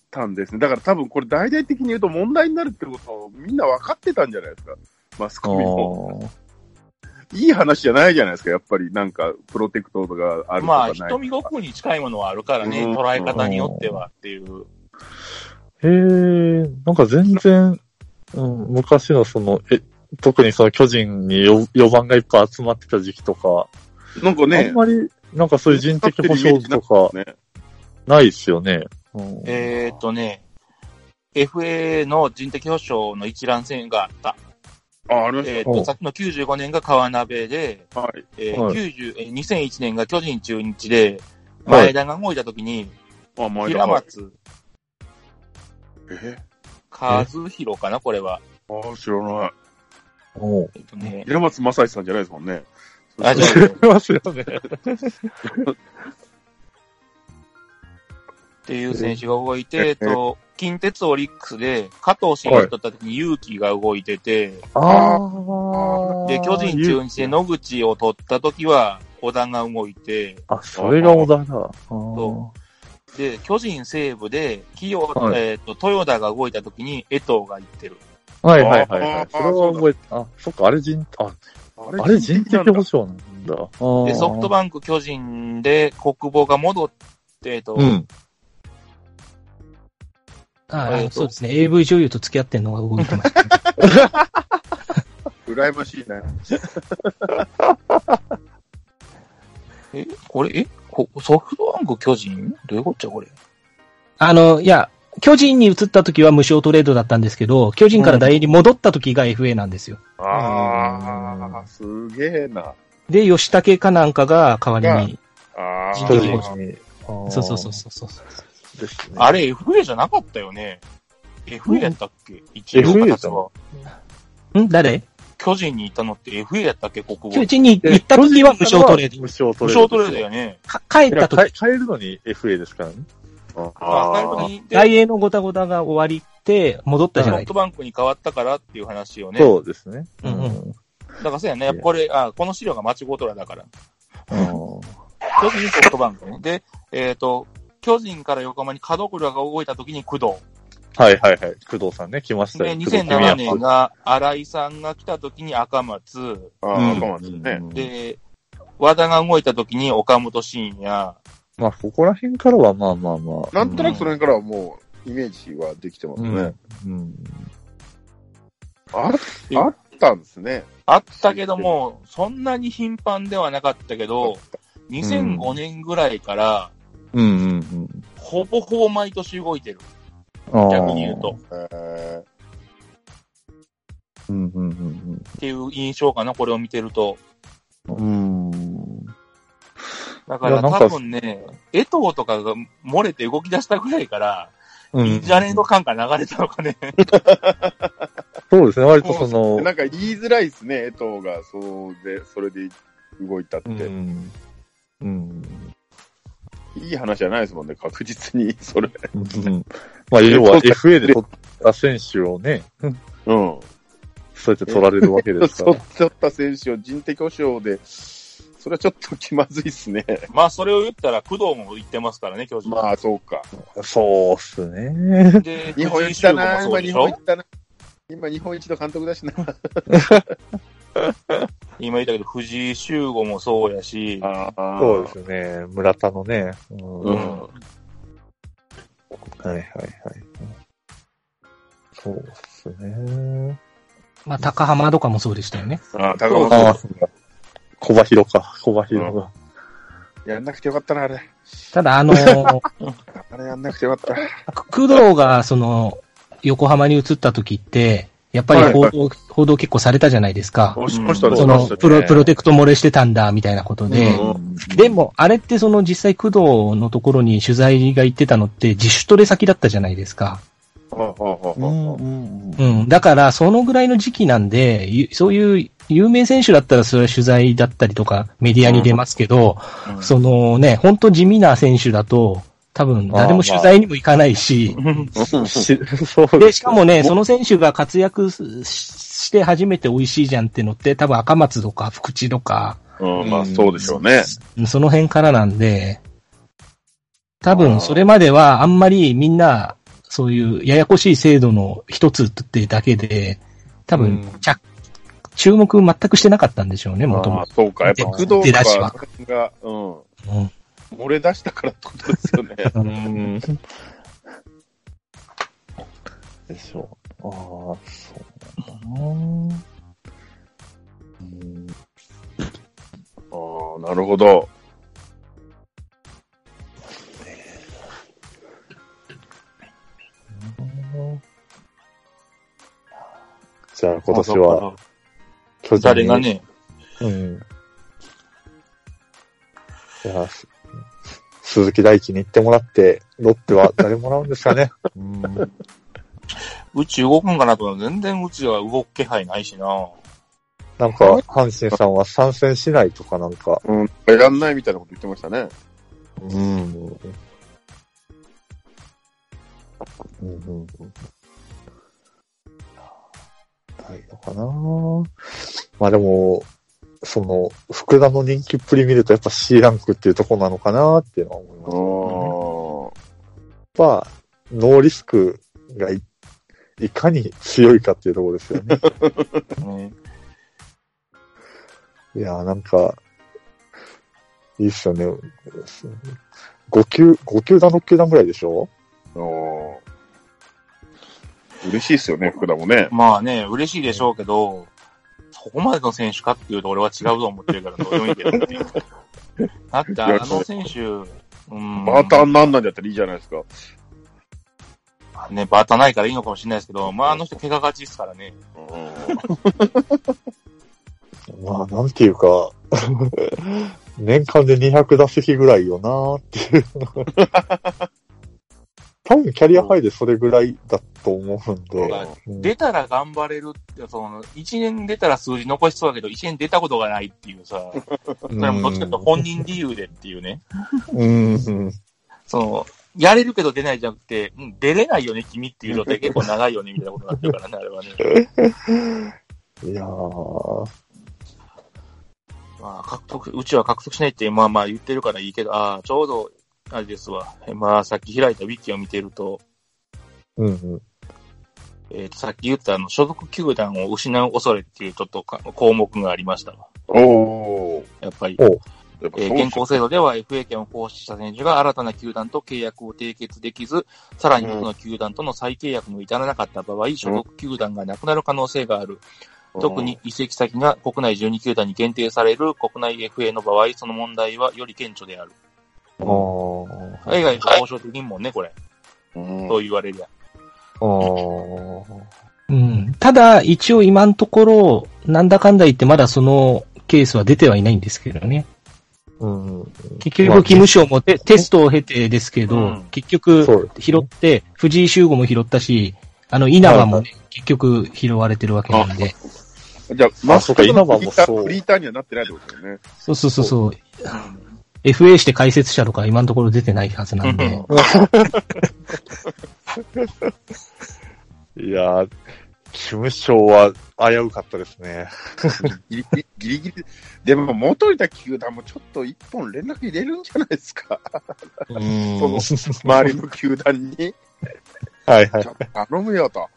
S3: たんですね。だから多分これ大々的に言うと問題になるってことをみんな分かってたんじゃないですか。マスコミも。いい話じゃないじゃないですか、やっぱりなんか、プロテクトがあると
S2: まあ、
S3: かないとか。
S2: 瞳ごっこに近いものはあるからね、
S3: うん
S2: 捉え方によってはっていう。
S1: へえ、なんか全然、うん、昔のその、え、特にその巨人に4番がいっぱい集まってた時期とか、あ
S3: なんかね
S1: ん、まり、なんかそういう人的保障とか
S3: ね。
S1: ないですよね。うん
S2: えーっとね、FA の人的保障の一覧線があった。
S3: あ、ありまし
S2: えーっと、
S1: うん
S2: さっきの95年が川鍋で、
S3: た。はい。
S2: えー
S1: はい
S2: 90えー2001年が巨人中日で、
S1: はい
S2: 前田が動いた時に、
S3: あ、前田
S2: 平松
S3: え
S2: 和弘かな、これは。
S3: あ、知らない。
S1: おう
S2: えっとね、
S3: 平松正史さんじゃないですもんね。
S2: あ、じゃ
S1: 知ってますよね。
S2: っていう選手が動いて、えっと、近鉄オリックスで、加藤慎が取った時に勇気が動いてて、
S1: ああ。
S2: で、巨人中日で野口を取った時は、小田が動いて、
S1: あ、それが小田だ。
S2: そで、巨人西部で、清、
S1: はい
S2: えっ、と、豊田が動いた時に江藤が行ってる。
S1: はいはいはいはいそれは覚えて、あ、そっか、あれ人、あ、
S3: あ
S1: あれ人的保障なんだ。
S2: で、ソフト
S1: バ
S2: バンク巨人で国母が戻って、えっ、と、
S1: うん。
S4: あ
S2: えーと
S4: そうですね。AV 女優と付き合ってんのが動いてました。
S3: 羨ましいな。
S2: え、これ、えこソフトバンク巨人？どういうこっちゃ、これ。
S4: あの、いや、巨人に移った時は無償トレードだったんですけど、巨人から大英に戻った時が FA なんですよ。
S3: ああ、すげえな。
S4: で、吉武かなんかが代わりに。
S3: ああ。
S4: そうそうそうそうそう。
S1: う。ですね。
S2: あれ FA じゃなかったよね。FA やったっけ、一応
S1: FA
S2: 形は。
S4: ん？誰？
S2: 巨人にいたのって FA やったっけ、国
S4: 巨
S2: 語。
S4: 人に行った時は無償トレード。
S1: 無償ト
S2: 無
S1: レード。
S2: 償トレードだよね。
S4: か帰った時、
S1: 変えるのに FA ですからね。
S4: 大英のごたごたが終わりって戻ったじゃない
S2: ソフトバンクに変わったからっていう話をね。
S1: そうですね。
S4: うんうん
S2: だからそうやね。やっぱこれ、あ、この資料が間違うとらだから。
S1: うん
S2: 巨人ソフトバンクね。で、えっ、と、巨人から横浜に門倉が動いた時に工藤。
S1: はいはいはい。工藤さんね、来ました
S2: で、
S1: よ。
S2: 2007年が新井さんが来た時に赤松。
S3: あ、ああ、
S1: うん
S3: そうなんですね。
S2: で、和田が動いた時に岡本慎也。
S1: まあ、ここら辺からはまあまあまあ。
S3: なんとなくその辺からはもう、イメージはできてます
S1: う
S3: ね。
S1: ん。うん。
S3: ああったんですね。
S2: あったけども、そんなに頻繁ではなかったけど、2005年ぐらいから、
S1: うんうんうん。
S2: ほぼほぼ毎年動いてる。逆に言うと。。
S3: え
S1: うんうんうん
S2: っていう印象かな、これを見てると。
S1: うん。うん。
S2: だから多分ね、江藤とかが漏れて動き出したぐらいから、
S1: うん
S2: いいんじゃねえの感が流れたのかね。
S1: そうですね、割とそ
S3: ー
S1: の、
S3: なんか言いづらいですね、江藤が、そうで、それで動いたって。
S1: うん。うん。
S3: いい話じゃないですもんね、確実に、それ。
S1: うんまあ、要は FA で取った選手をね、
S3: うん。
S1: そうやって取られるわけですか
S3: 取
S1: ら。
S3: 取った選手を人的保障で、それはちょっと気まずいっすね。
S2: まあそれを言ったら工藤も言ってますからね、巨人。
S3: まあ、そうか。
S1: そうっすね。
S2: で、
S3: 日本一だな、今日
S2: もそうでしょ？
S3: 本一だな。今日本一の監督だしな。
S2: 今言ったけど、藤井修吾もそうやし、
S3: ああ
S1: そうですね。村田のね。うん。
S3: う
S1: はい
S3: ん。
S1: はいはい。そうっすね。
S4: まあ、高浜とかもそうでしたよね。
S3: ああ、高
S1: ああ、
S3: 松
S1: そうだ。小葉広か。小葉広が。
S3: やんなくてよかったな、あれ。
S4: ただ、あのー
S3: あれやんなくてよかった。
S4: 工藤が、その、横浜に移った時って、やっぱり報道、報道結構されたじゃないですか。
S3: 押しましたね、
S4: その、プロ、プロテクト漏れしてたんだ、みたいなことで。
S3: うん
S4: でも、あれってその実際工藤のところに取材が行ってたのって自主トレ先だったじゃないですか。
S1: うん
S3: は
S1: うん
S4: うん。だから、そのぐらいの時期なんで、ゆそういう有名選手だったらそれは取材だったりとかメディアに出ますけど、
S2: うん。
S4: そのね、本当地味な選手だと、多分誰も取材にも行かないし、で、しかもね、その選手が活躍しして初めて美味しいじゃんってのって、多分赤松とか福地とか、
S3: うん、まあそうでしょうね。
S4: その辺からなんで、多分、それまではあんまりみんな、そういうややこしい制度の一つってだけで、多分、
S1: うん。
S4: 着注目全くしてなかったんでしょうね、もとも
S3: ああ、そうか。やっぱ工藤
S4: 出だしは
S3: とかが、うん、
S4: と。うん
S3: 漏れ出したからってことですよね。
S1: うん。でしょう。ああ、そうだな。うん。
S3: ああ、なるほど。
S1: じゃあ今年
S2: あ
S1: は、巨人に
S2: 誰が。ね、
S1: うん。じゃあ、す鈴木大地に行ってもらって、ロッテは誰もらうんですかね。うん。
S2: うち動くんかなと全然うちは動く気配ないしな。
S1: なんか、阪神さんは参戦しないとかなんか、
S3: うん、やんないみたいなこと言ってましたね。
S1: うん。うんうんうん。ないのかなまあでも、その、福田の人気っぷり見るとやっぱ C ランクっていうところなのかなっていうのは思いますね。やっぱ、ノーリスクがいいかに強いかっていうところですよね。
S2: ね
S1: いやーなんか、いいっすよね。5球、5球団6球団ぐらいでしょ？
S3: あ。嬉しいっすよね、福田もね。
S2: まあね、嬉しいでしょうけど、そこまでの選手かっていうと俺は違うと思ってるからどうでもいいけどね。だってあの選手、うん。
S3: バーターなんなんだったらいいじゃないですか。
S2: ね、バーターないからいいのかもしれないですけど、まああの人怪我がちですからね。
S1: まあ、なんていうか、年間で200打席ぐらいよなーっていう。多分キャリアハイでそれぐらいだと思うんで。うん
S2: 出たら頑張れるって、その、1年出たら数字残しそうだけど、1年出たことがないっていうさ、それもどっちかと本人理由でっていうね。
S1: うん。うん
S2: その、やれるけど出ないじゃなくて、うん、出れないよね、君っていう状態結構長いよね、みたいなことになってるからね、あれはね。
S1: いやー、
S2: まあ、獲得、うちは獲得しないって、まあまあ言ってるからいいけど、ああ、ちょうど、あれですわ。まあ、さっき開いたウィキを見てると、
S1: うんうん。
S2: えっ、と、さっき言ったあの、所属球団を失う恐れっていうちょっとか項目がありましたわ。
S3: おお。
S2: やっぱり。
S1: お
S3: やっぱ
S2: えー
S3: そう
S2: 現行制度では FA 権を行使した選手が新たな球団と契約を締結できず、さらに元の球団との再契約も至らなかった場合、所属球団がなくなる可能性がある。特に移籍先が国内12球団に限定される国内 FA の場合、その問題はより顕著である。
S1: あー
S2: 海外と交渉できんもんね、これ。
S3: うん、
S2: そう言われりゃ。
S4: うん。ただ、一応今のところ、なんだかんだ言ってまだそのケースは出てはいないんですけどね。
S1: うん。
S4: 結局、事務所もテテストを経てですけど、
S2: うん
S4: 結局拾って、藤井修吾も拾ったし、あの、稲葉もね、結局拾われてるわけなんで。
S3: じゃあ、マスクのフリータ
S1: もうそう
S3: ーフリーターにはなってないってことですよね。
S4: そうそうそうそう。FA して解説者とか今のところ出てないはずなんで。
S1: いやー、事務所は危うかったですね。
S3: ギリギリ、ギリギリ。でも、元いた球団もちょっと一本連絡入れるんじゃないですか。
S1: うん
S3: その周りの球団に。
S1: はいはい
S3: ちょ。っと頼むよと。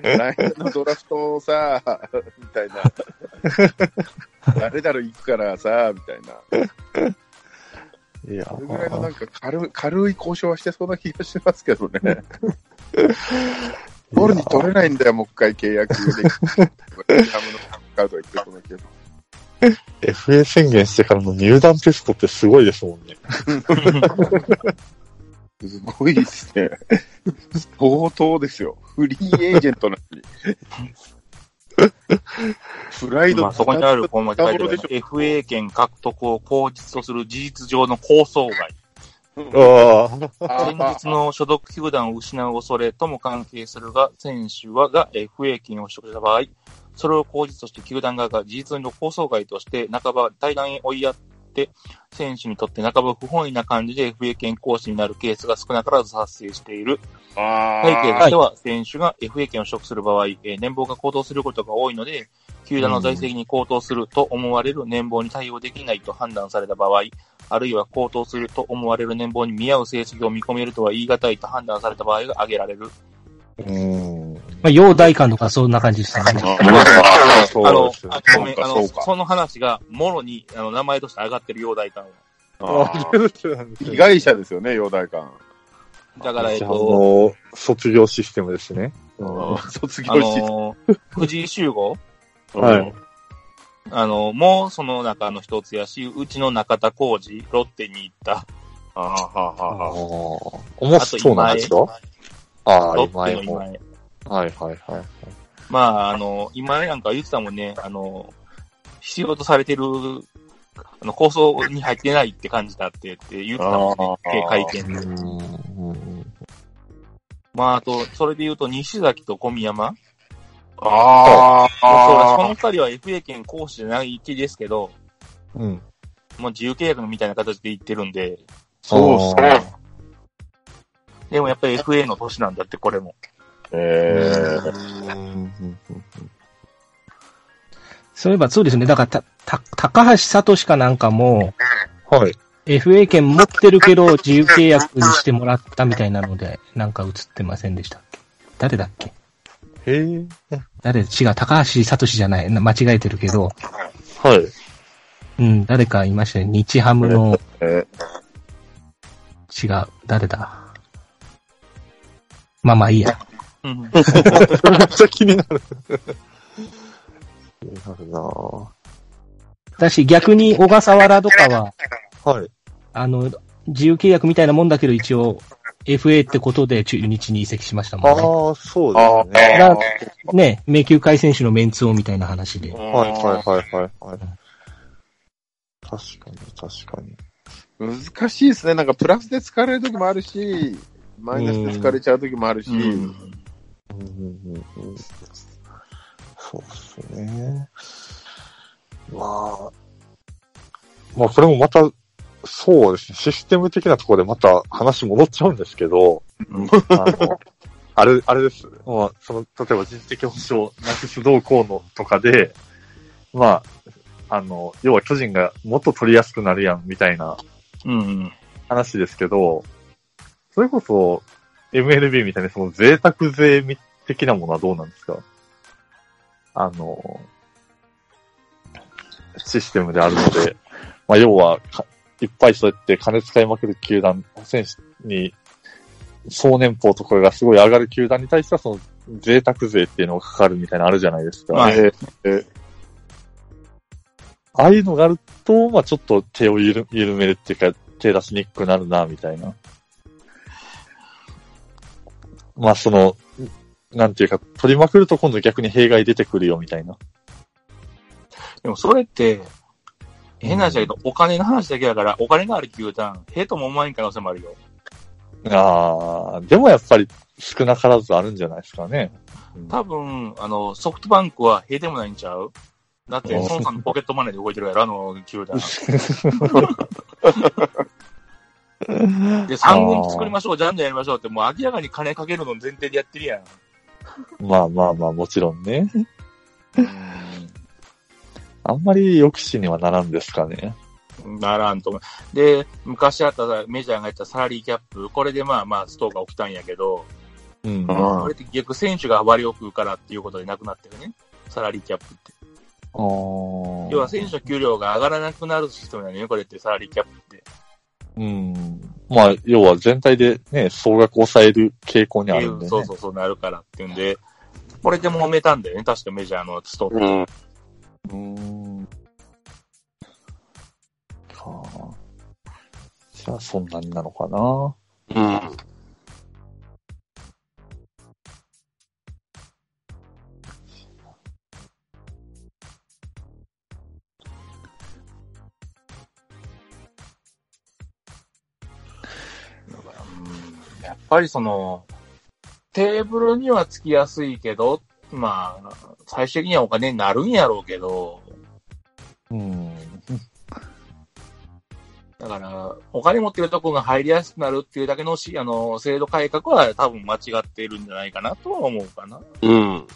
S3: 来年のドラフトをさ、みたいな。誰だろ行くからさ、みたいな。
S1: いや
S3: それぐらいのなんか軽い軽い交渉はしてそうな気がしますけどね。ボールに取れないんだよ、もう一回契約で。
S1: FA 宣言してからの入団テストってすごいですもんね。
S3: すごいですね。相当ですよ。フリーエージェントなのに。プライド
S2: まあ、そこにある項目に書いてある FA 権獲得を口実とする事実上の構想外。先日の所属球団を失う恐れとも関係するが、選手はが FA 権を取得した場合、それを口実として球団側が事実上の構想外として半ば対談へ追いやって、選手にとって半ば不本意な感じで FA 権行使になるケースが少なからず発生している。
S3: あ
S2: 背景と
S3: ー
S2: しては、選手が FA 権を取得する場合、えー年俸が高騰することが多いので、球団の財政に高騰すると思われる年俸に対応できないと判断された場合、あるいは高騰すると思われる年俸に見合う成績を見込めるとは言い難いと判断された場合が挙げられる。
S1: うん。
S4: まあ、陽大館とかそんな感じですよね。
S2: あの
S1: そうですよ、
S2: あごめん、あの、
S3: そ
S2: の話が、もろに、あの、名前として上がってる容体感
S3: あ
S1: あ
S3: ー被害者ですよね、容体感。
S2: だから、えっ
S1: あ
S2: と、
S1: の、卒業システムですね。
S2: あ
S3: 卒業し、
S2: のー、藤井集合
S1: はい。
S2: あの、もうその中の一つやし、うちの中田浩二、ロッテに行った、
S3: あーは
S1: ああ
S3: はー。
S1: 面白そうなんですかああ、
S2: ロッ
S1: 今井。も。はいはいはい。
S2: まあ、あの、今井なんか言ってたもんね、あの、必要とされてる、あの、構想に入ってないって感じだってって言ってたもんね、会見で。まあ、あと、それで言うと、西崎と小宮山。
S3: あー
S2: そうこの
S3: あ
S2: 二人は FA 権行使じゃない気ですけど、
S1: うん。
S2: もう自由契約みたいな形で言ってるんで、
S3: そうっすね。
S2: でもやっぱり FA の年なんだって、これも。
S3: え
S4: そういえばそうですね。だから、た、た、高橋聡かなんかも、
S1: はい。
S4: FA 権持ってるけど、自由契約にしてもらったみたいなので、なんか映ってませんでしたっけ？誰だっけ？
S1: へえ。
S4: 誰？違う、高橋聡じゃない。な間違えてるけど、
S1: はい。
S4: うん、誰かいましたね。日ハムの、
S3: ーえ
S4: 違う、誰だ？まあまあいいや。
S2: うん。
S1: めっちゃ気になる。気になるなぁ
S4: だし、逆に小笠原とかは、
S1: はい。
S4: あの、自由契約みたいなもんだけど、一応、FA ってことで中日に移籍しましたもんね。
S1: ああ、そう
S3: あ
S1: ですね。
S4: だね、迷宮会選手のメンツをみたいな話で。
S3: ー
S1: はいはいはいはいはい。確かに確かに。
S3: 難しいですね。なんかプラスで使われる時もあるし、マイナスで使われちゃう時もあるし、
S2: うん
S1: うんうんうんうんそうですね。まあ、まあこれもまた、そうですね、システム的なところでまた話戻っちゃうんですけど、あの、あれ、あれです。まあ、その、例えば人的保障なくす動向のとかで、まあ、あの、要は巨人がもっと取りやすくなるやん、みたいな
S2: うん。
S1: 話ですけど、それこそ MLB みたいにその贅沢税的なものはどうなんですか？あの、システムであるので、まあ要はか、いっぱいそうやって金使いまくる球団、選手に、総年俸とかがすごい上がる球団に対してはその贅沢税っていうのがかかるみたいなのあるじゃないですか。
S2: まあ
S3: えー
S1: ああいうのがあると、まあちょっと手を緩緩めるっていうか、手出しにくくなるな、みたいな。まあその、なんていうか、取りまくると今度逆に弊害出てくるよ、みたいな。
S2: でもそれって、変な話だけど、お金の話だけだから、お金がある球団、へとも思わん可能性もあるよ。
S1: ああ、でもやっぱり少なからずあるんじゃないですかね。
S2: 多分、あの、ソフトバンクはへでもないんちゃう？だって、孫さんのポケットマネーで動いてるやろ、あの球団。で、3軍作りましょう、ジャンルやりましょうって、もう明らかに金かけるの前提でやってるやん。
S1: まあまあまあ、もちろんね。
S2: うん
S1: あんまり抑止にはならんですかね。
S2: ならんと思う。で、昔あったさメジャーがやったサラリーキャップ、これでまあまあストーが起きたんやけど、
S1: うん。
S3: あ
S2: これって逆選手が割を食うからっていうことでなくなってるね。サラリーキャップって。要は選手の給料が上がらなくなるシステムなのよ、これってサラリーキャップって。
S1: うん。まあ、要は全体でね、総額を抑える傾向にあるんでね。
S2: そうそうそうなるからっていうんで、これで揉めたんだよね、確かメジャーのストー。
S3: うん。
S1: うーん。かじゃあ、そんなになのかな。
S3: うん。
S2: やっぱりその、テーブルにはつきやすいけど、まあ、最終的にはお金になるんやろうけど、
S1: うん。
S2: だから、お金持ってるとこが入りやすくなるっていうだけのし、あの、制度改革は多分間違っているんじゃないかなとは思うかな。
S3: うん。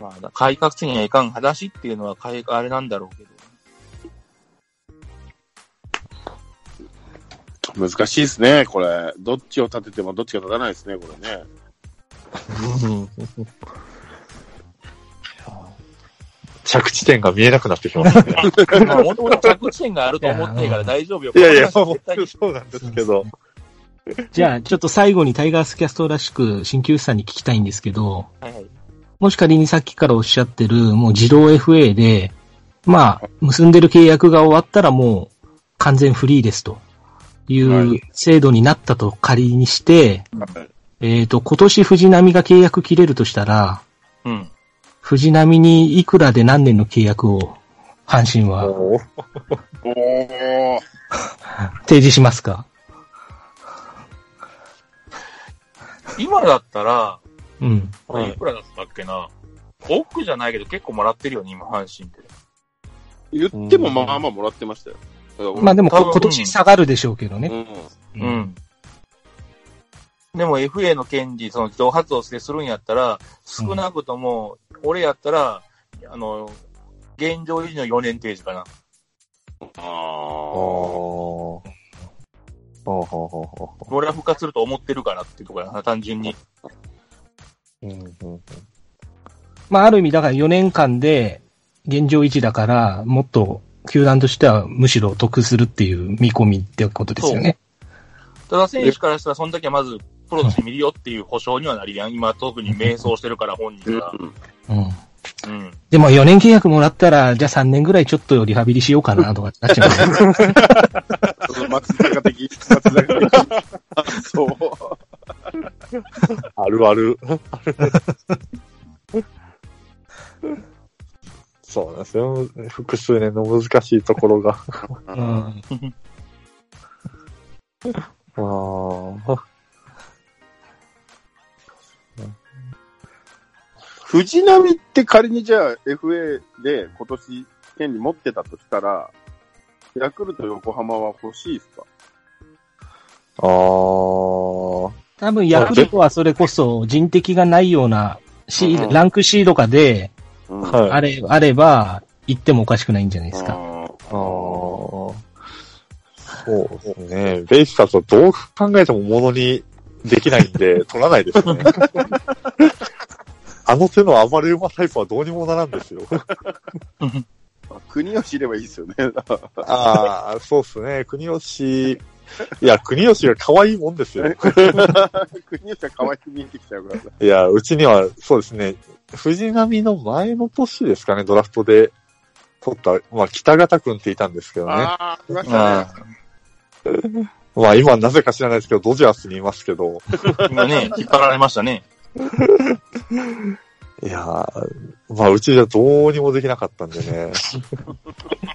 S2: まあ、改革せにはいかん話っていうのは改革あれなんだろうけど。
S3: 難しいですね、これ。どっちを立ててもどっちが立たないですね、これね。
S1: 着地点が見えなくなってきますね。
S2: まあ、もともと着地点があると思ってるから大丈夫よ。
S1: いやいや、
S2: この話絶対に
S1: そうなんですけど。
S4: じゃあ、ちょっと最後にタイガースキャストらしく、新旧さんに聞きたいんですけど、
S2: はいはい。
S4: もし仮にさっきからおっしゃってる、もう自動 FA で、まあ、結んでる契約が終わったらもう完全フリーですとい
S3: は
S4: う制度になったと仮にして、
S3: はい
S4: えっ、と、今年藤波が契約切れるとしたら、
S2: うん。
S4: 藤波にいくらで何年の契約を阪神は。提示しますか？
S2: 今だったら、
S4: うん。
S1: はい
S2: いくらだったっけな。億じゃないけど結構もらってるよね、今、阪神って。
S3: 言ってもまあまあもらってましたよ。
S4: まあでもこ
S2: 多分
S4: 今年下がるでしょうけどね。
S3: うん。
S2: うん。でも FA の権利、その自動発動してするんやったら、少なくとも、俺やったら、あの、現状維持の4年提示かな。
S3: あ
S1: おーほうほうほうほ
S2: 俺は復活すると思ってるからっていうところやな、単純に。
S1: う。うんうん
S4: まあある意味だから4年間で現状維持だから、もっと球団としてはむしろ得するっていう見込みってことですよね。
S2: ただ選手からしたら、その時はまず、プロとして見るよっていう保証にはなりやん。今、特に迷走してるから、本人が。
S3: うん
S4: うん。
S2: うん。
S4: でも4年契約もらったら、じゃあ3年ぐらいちょっとリハビリしようかなとかなっちゃう
S3: 松坂的、松坂的。あそう。
S1: あるある。そうなんですよ。複数年の難しいところが。
S4: うん。
S1: あ あ。
S3: 藤波って仮にじゃあ FA で今年権利持ってたとしたら、ヤクルト横浜は欲しいですか？
S1: ああ。
S4: 多分ヤクルトはそれこそ人的がないようなシーランクシードかで。あれ、あれば、行ってもおかしくないんじゃないですか。
S1: ああ。そうですね。ベイスターズはどう考えてもものにできないんで、取らないですね。あの手の暴れ馬タイプはどうにもならんですよ。
S3: 国吉いればいいですよね。
S1: ああ、そうですね。国吉、いや、国吉が可愛いもんですよ。
S3: 国吉は可愛く見えてきちゃうからさ。
S1: いや、うちには、そうですね。藤波の前の年ですかね、ドラフトで取った、まあ、北方くんっていたんですけどね。
S3: ああ、いましたね。
S1: まあ、今なぜか知らないですけど、ドジャースにいますけど。
S2: 今ね、引っ張られましたね。
S1: いやー、まあ、うちじゃどうにもできなかったんでね。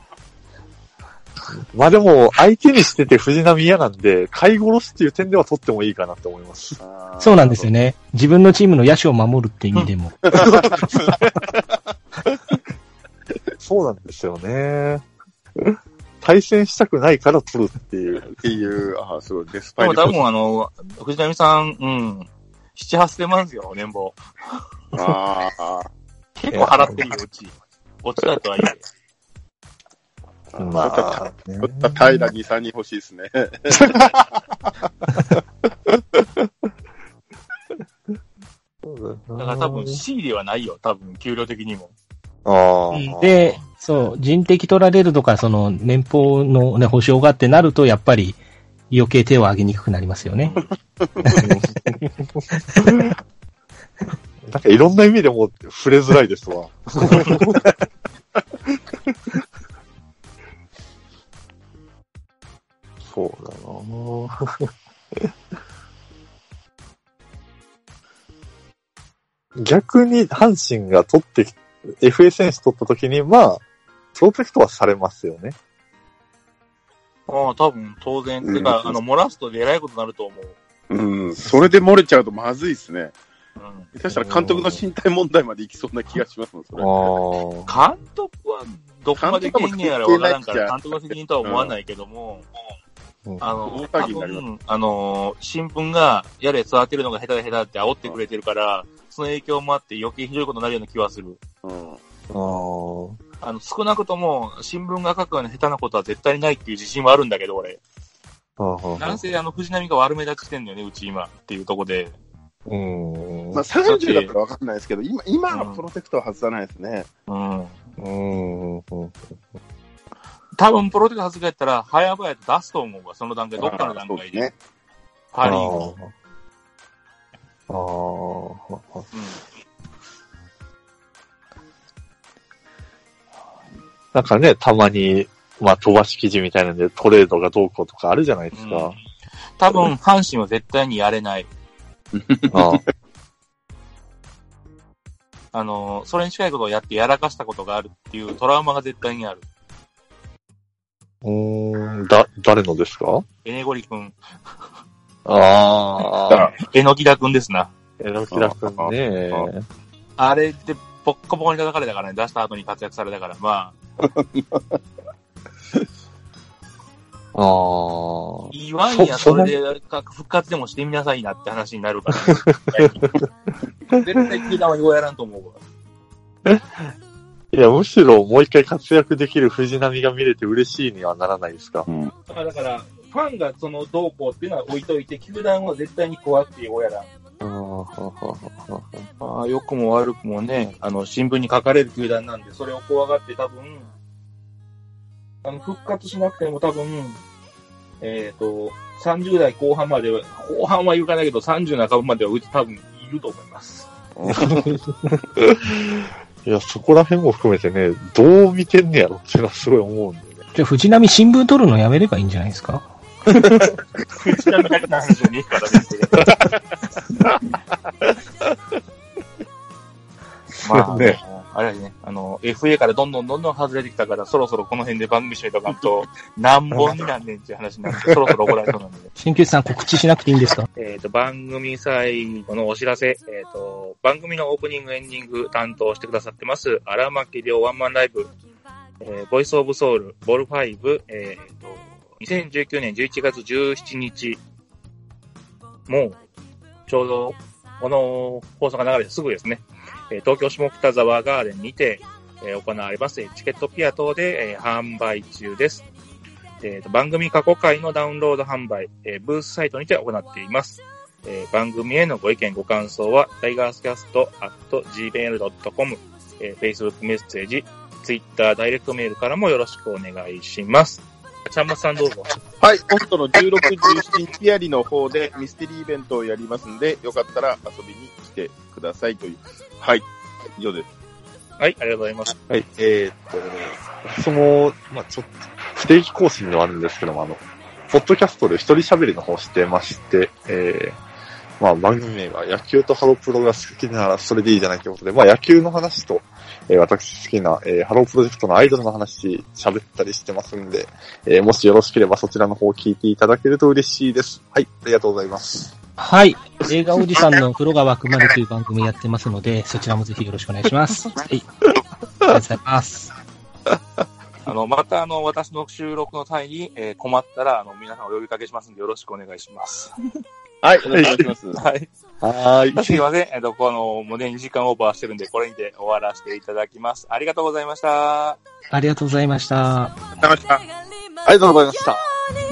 S1: まあでも、相手にしてて藤波嫌なんで、買い殺しっていう点では取ってもいいかなって思います。
S4: そうなんですよね。自分のチームの野手を守るって意味でも。
S1: そうなんですよね。対戦したくないから取るっていう。
S3: っていう、ああ、すごい、デスパイル。
S2: でも多分あの、藤波さん、うん、7、8000万ですよ、年俸。
S3: ああ、
S2: 結構払ってるよ、うち。落ちたとはいえ。
S1: まあ、ね
S3: 平2、3人欲しいですね。
S2: だから多分 C ではないよ、多分、給料的にも。
S1: ああ。
S4: で、そう、人的取られるとか、その年俸のね、保証があってなると、やっぱり余計手を挙げにくくなりますよね。
S1: なんかいろんな意味でも触れづらいですわ。そうだな 逆に阪神が取ってき、FA 選手取った時に、まあ、プロテクトはされますよね。
S2: ああ、多分、当然。
S3: うん
S2: てか、あの、漏らすとえらいことになると思う。
S3: うん、それで漏れちゃうとまずいですね。
S2: うん。
S3: 下手したら監督の身体問題までいきそうな気がしますもん、それ。
S1: あ
S2: 監督は、どこまで権限やらわからんから、監督の責任とは思わないけども、
S1: うん
S2: あの、
S3: 大
S2: 多
S3: 騒ぎになります
S2: 分、あの、新聞が、やれ育てるのが下手だ下手だって煽ってくれてるから、その影響もあって余計ひどいことになるような気はする。
S3: うん。
S1: あー
S2: あの、少なくとも、新聞が書くような下手なことは絶対にないっていう自信はあるんだけど、俺。なんせ、あの、藤波が悪目立ちしてんだよね、うち今。っていうとこで。
S1: うん。
S3: まあ、30だったらわかんないですけど、今、今はプロテクトは外さないですね。
S2: うん。
S1: うん。うん。
S2: 多分、プロテクトやったら、早々と出すと思うわ、その段階、どっかの段階で。
S3: ね。
S2: パリー。
S1: あーあー。
S2: うん。
S1: なんかね、たまに、まあ、飛ばし記事みたいなんでトレードがどうこうとかあるじゃないです
S2: うん
S1: か。
S2: 多分、阪神は絶対にやれない。
S1: ああ
S2: あの、それに近いことをやってやらかしたことがあるっていうトラウマが絶対にある。
S1: うーん、だ、誰のですか？
S2: エネゴリ君、
S1: ああ、
S2: えのきだ君ですな。
S1: えのきだくんね。
S2: あれでボッコボコに叩かれたからね、出した後に活躍されたから、まあ、
S1: ああ。
S2: いいワンや、
S1: そ
S2: それで復活でもしてみなさいなって話になるから、絶対球団はようやらんと思うわ。
S1: いや、むしろもう一回活躍できる藤波が見れて嬉しいにはならないですか。
S3: うん。
S2: だから、だからファンがそのどうこうっていうのは置いといて、球団は絶対に怖くてようやらん。
S1: ああ、はははは
S2: まあ、良くも悪くもね、あの、新聞に書かれる球団なんで、それを怖がって多分、あの、復活しなくても多分、えっ、と、30代後半までは、後半は言うかないけど、30半ばまではうち多分いると思います。
S1: いや、そこら辺も含めてね、どう見てんねやろっていうのはすごい思うんだよね。
S4: じゃあ藤波新聞取るのやめればいいんじゃないですか？
S2: ちなみにだけの話じゃねえから ね。まあ、
S1: ね
S2: ね、あれやね、あの、FA からどんどんどんどん外れてきたから、そろそろこの辺で番組締めとかんと、何本になんねんっていう話になって、そろそろ怒られそうなんで。
S4: 新旧さん告知しなくていいんですか？
S2: えっ、と、番組最後のお知らせ、えっ、と、番組のオープニング、エンディング担当してくださってます、荒牧亮ワンマンライブ、えーボイスオブソウル、ボル5、えっ、と、2019年11月17日、もう、ちょうど、この放送が流れてすぐですね、えー東京下北沢ガーデンにて、えー行われます、チケットピア等で、えー販売中です。えー番組過去回のダウンロード販売、えーブースサイトにて行っています。えー番組へのご意見ご感想は、タイガースキャスト at gmail.com、えー Facebook メッセージ、Twitter ダイレクトメールからもよろしくお願いします。ちゃんまつさんどうぞ。
S3: はい、今度の16、17日ありの方でミステリーイベントをやりますんで、よかったら遊びに来てくださいという。はい、以上です。
S2: はい、ありがとうございます。
S1: はい、えーっと、その、まあちょっと、不定期更新ではあるんですけども、あの、ポッドキャストで一人喋りの方してまして、えー、まあ番組名は野球とハロプロが好きならそれでいいじゃないということで、まあ野球の話と、えー私好きな、えーハロープロジェクトのアイドルの話喋ったりしてますんで、えーもしよろしければそちらの方を聞いていただけると嬉しいです。はい、ありがとうございます。
S4: はい。映画おじさんの風呂が湧くまでという番組やってますので、そちらもぜひよろしくお願いします。はい。ありがとうございます。
S2: あの、またあの、私の収録の際に、えー困ったら、あの、皆さんお呼びかけしますんで、よろしくお願いします。
S3: はい、お願いします。
S2: はい。
S1: はーい。
S2: すいません。えっと、この、もうね、2時間オーバーしてるんで、これにて終わらせていただきます。ありがとうございました。
S4: ありがとうございました。
S3: ありがとうございました。
S1: ありがとうございました。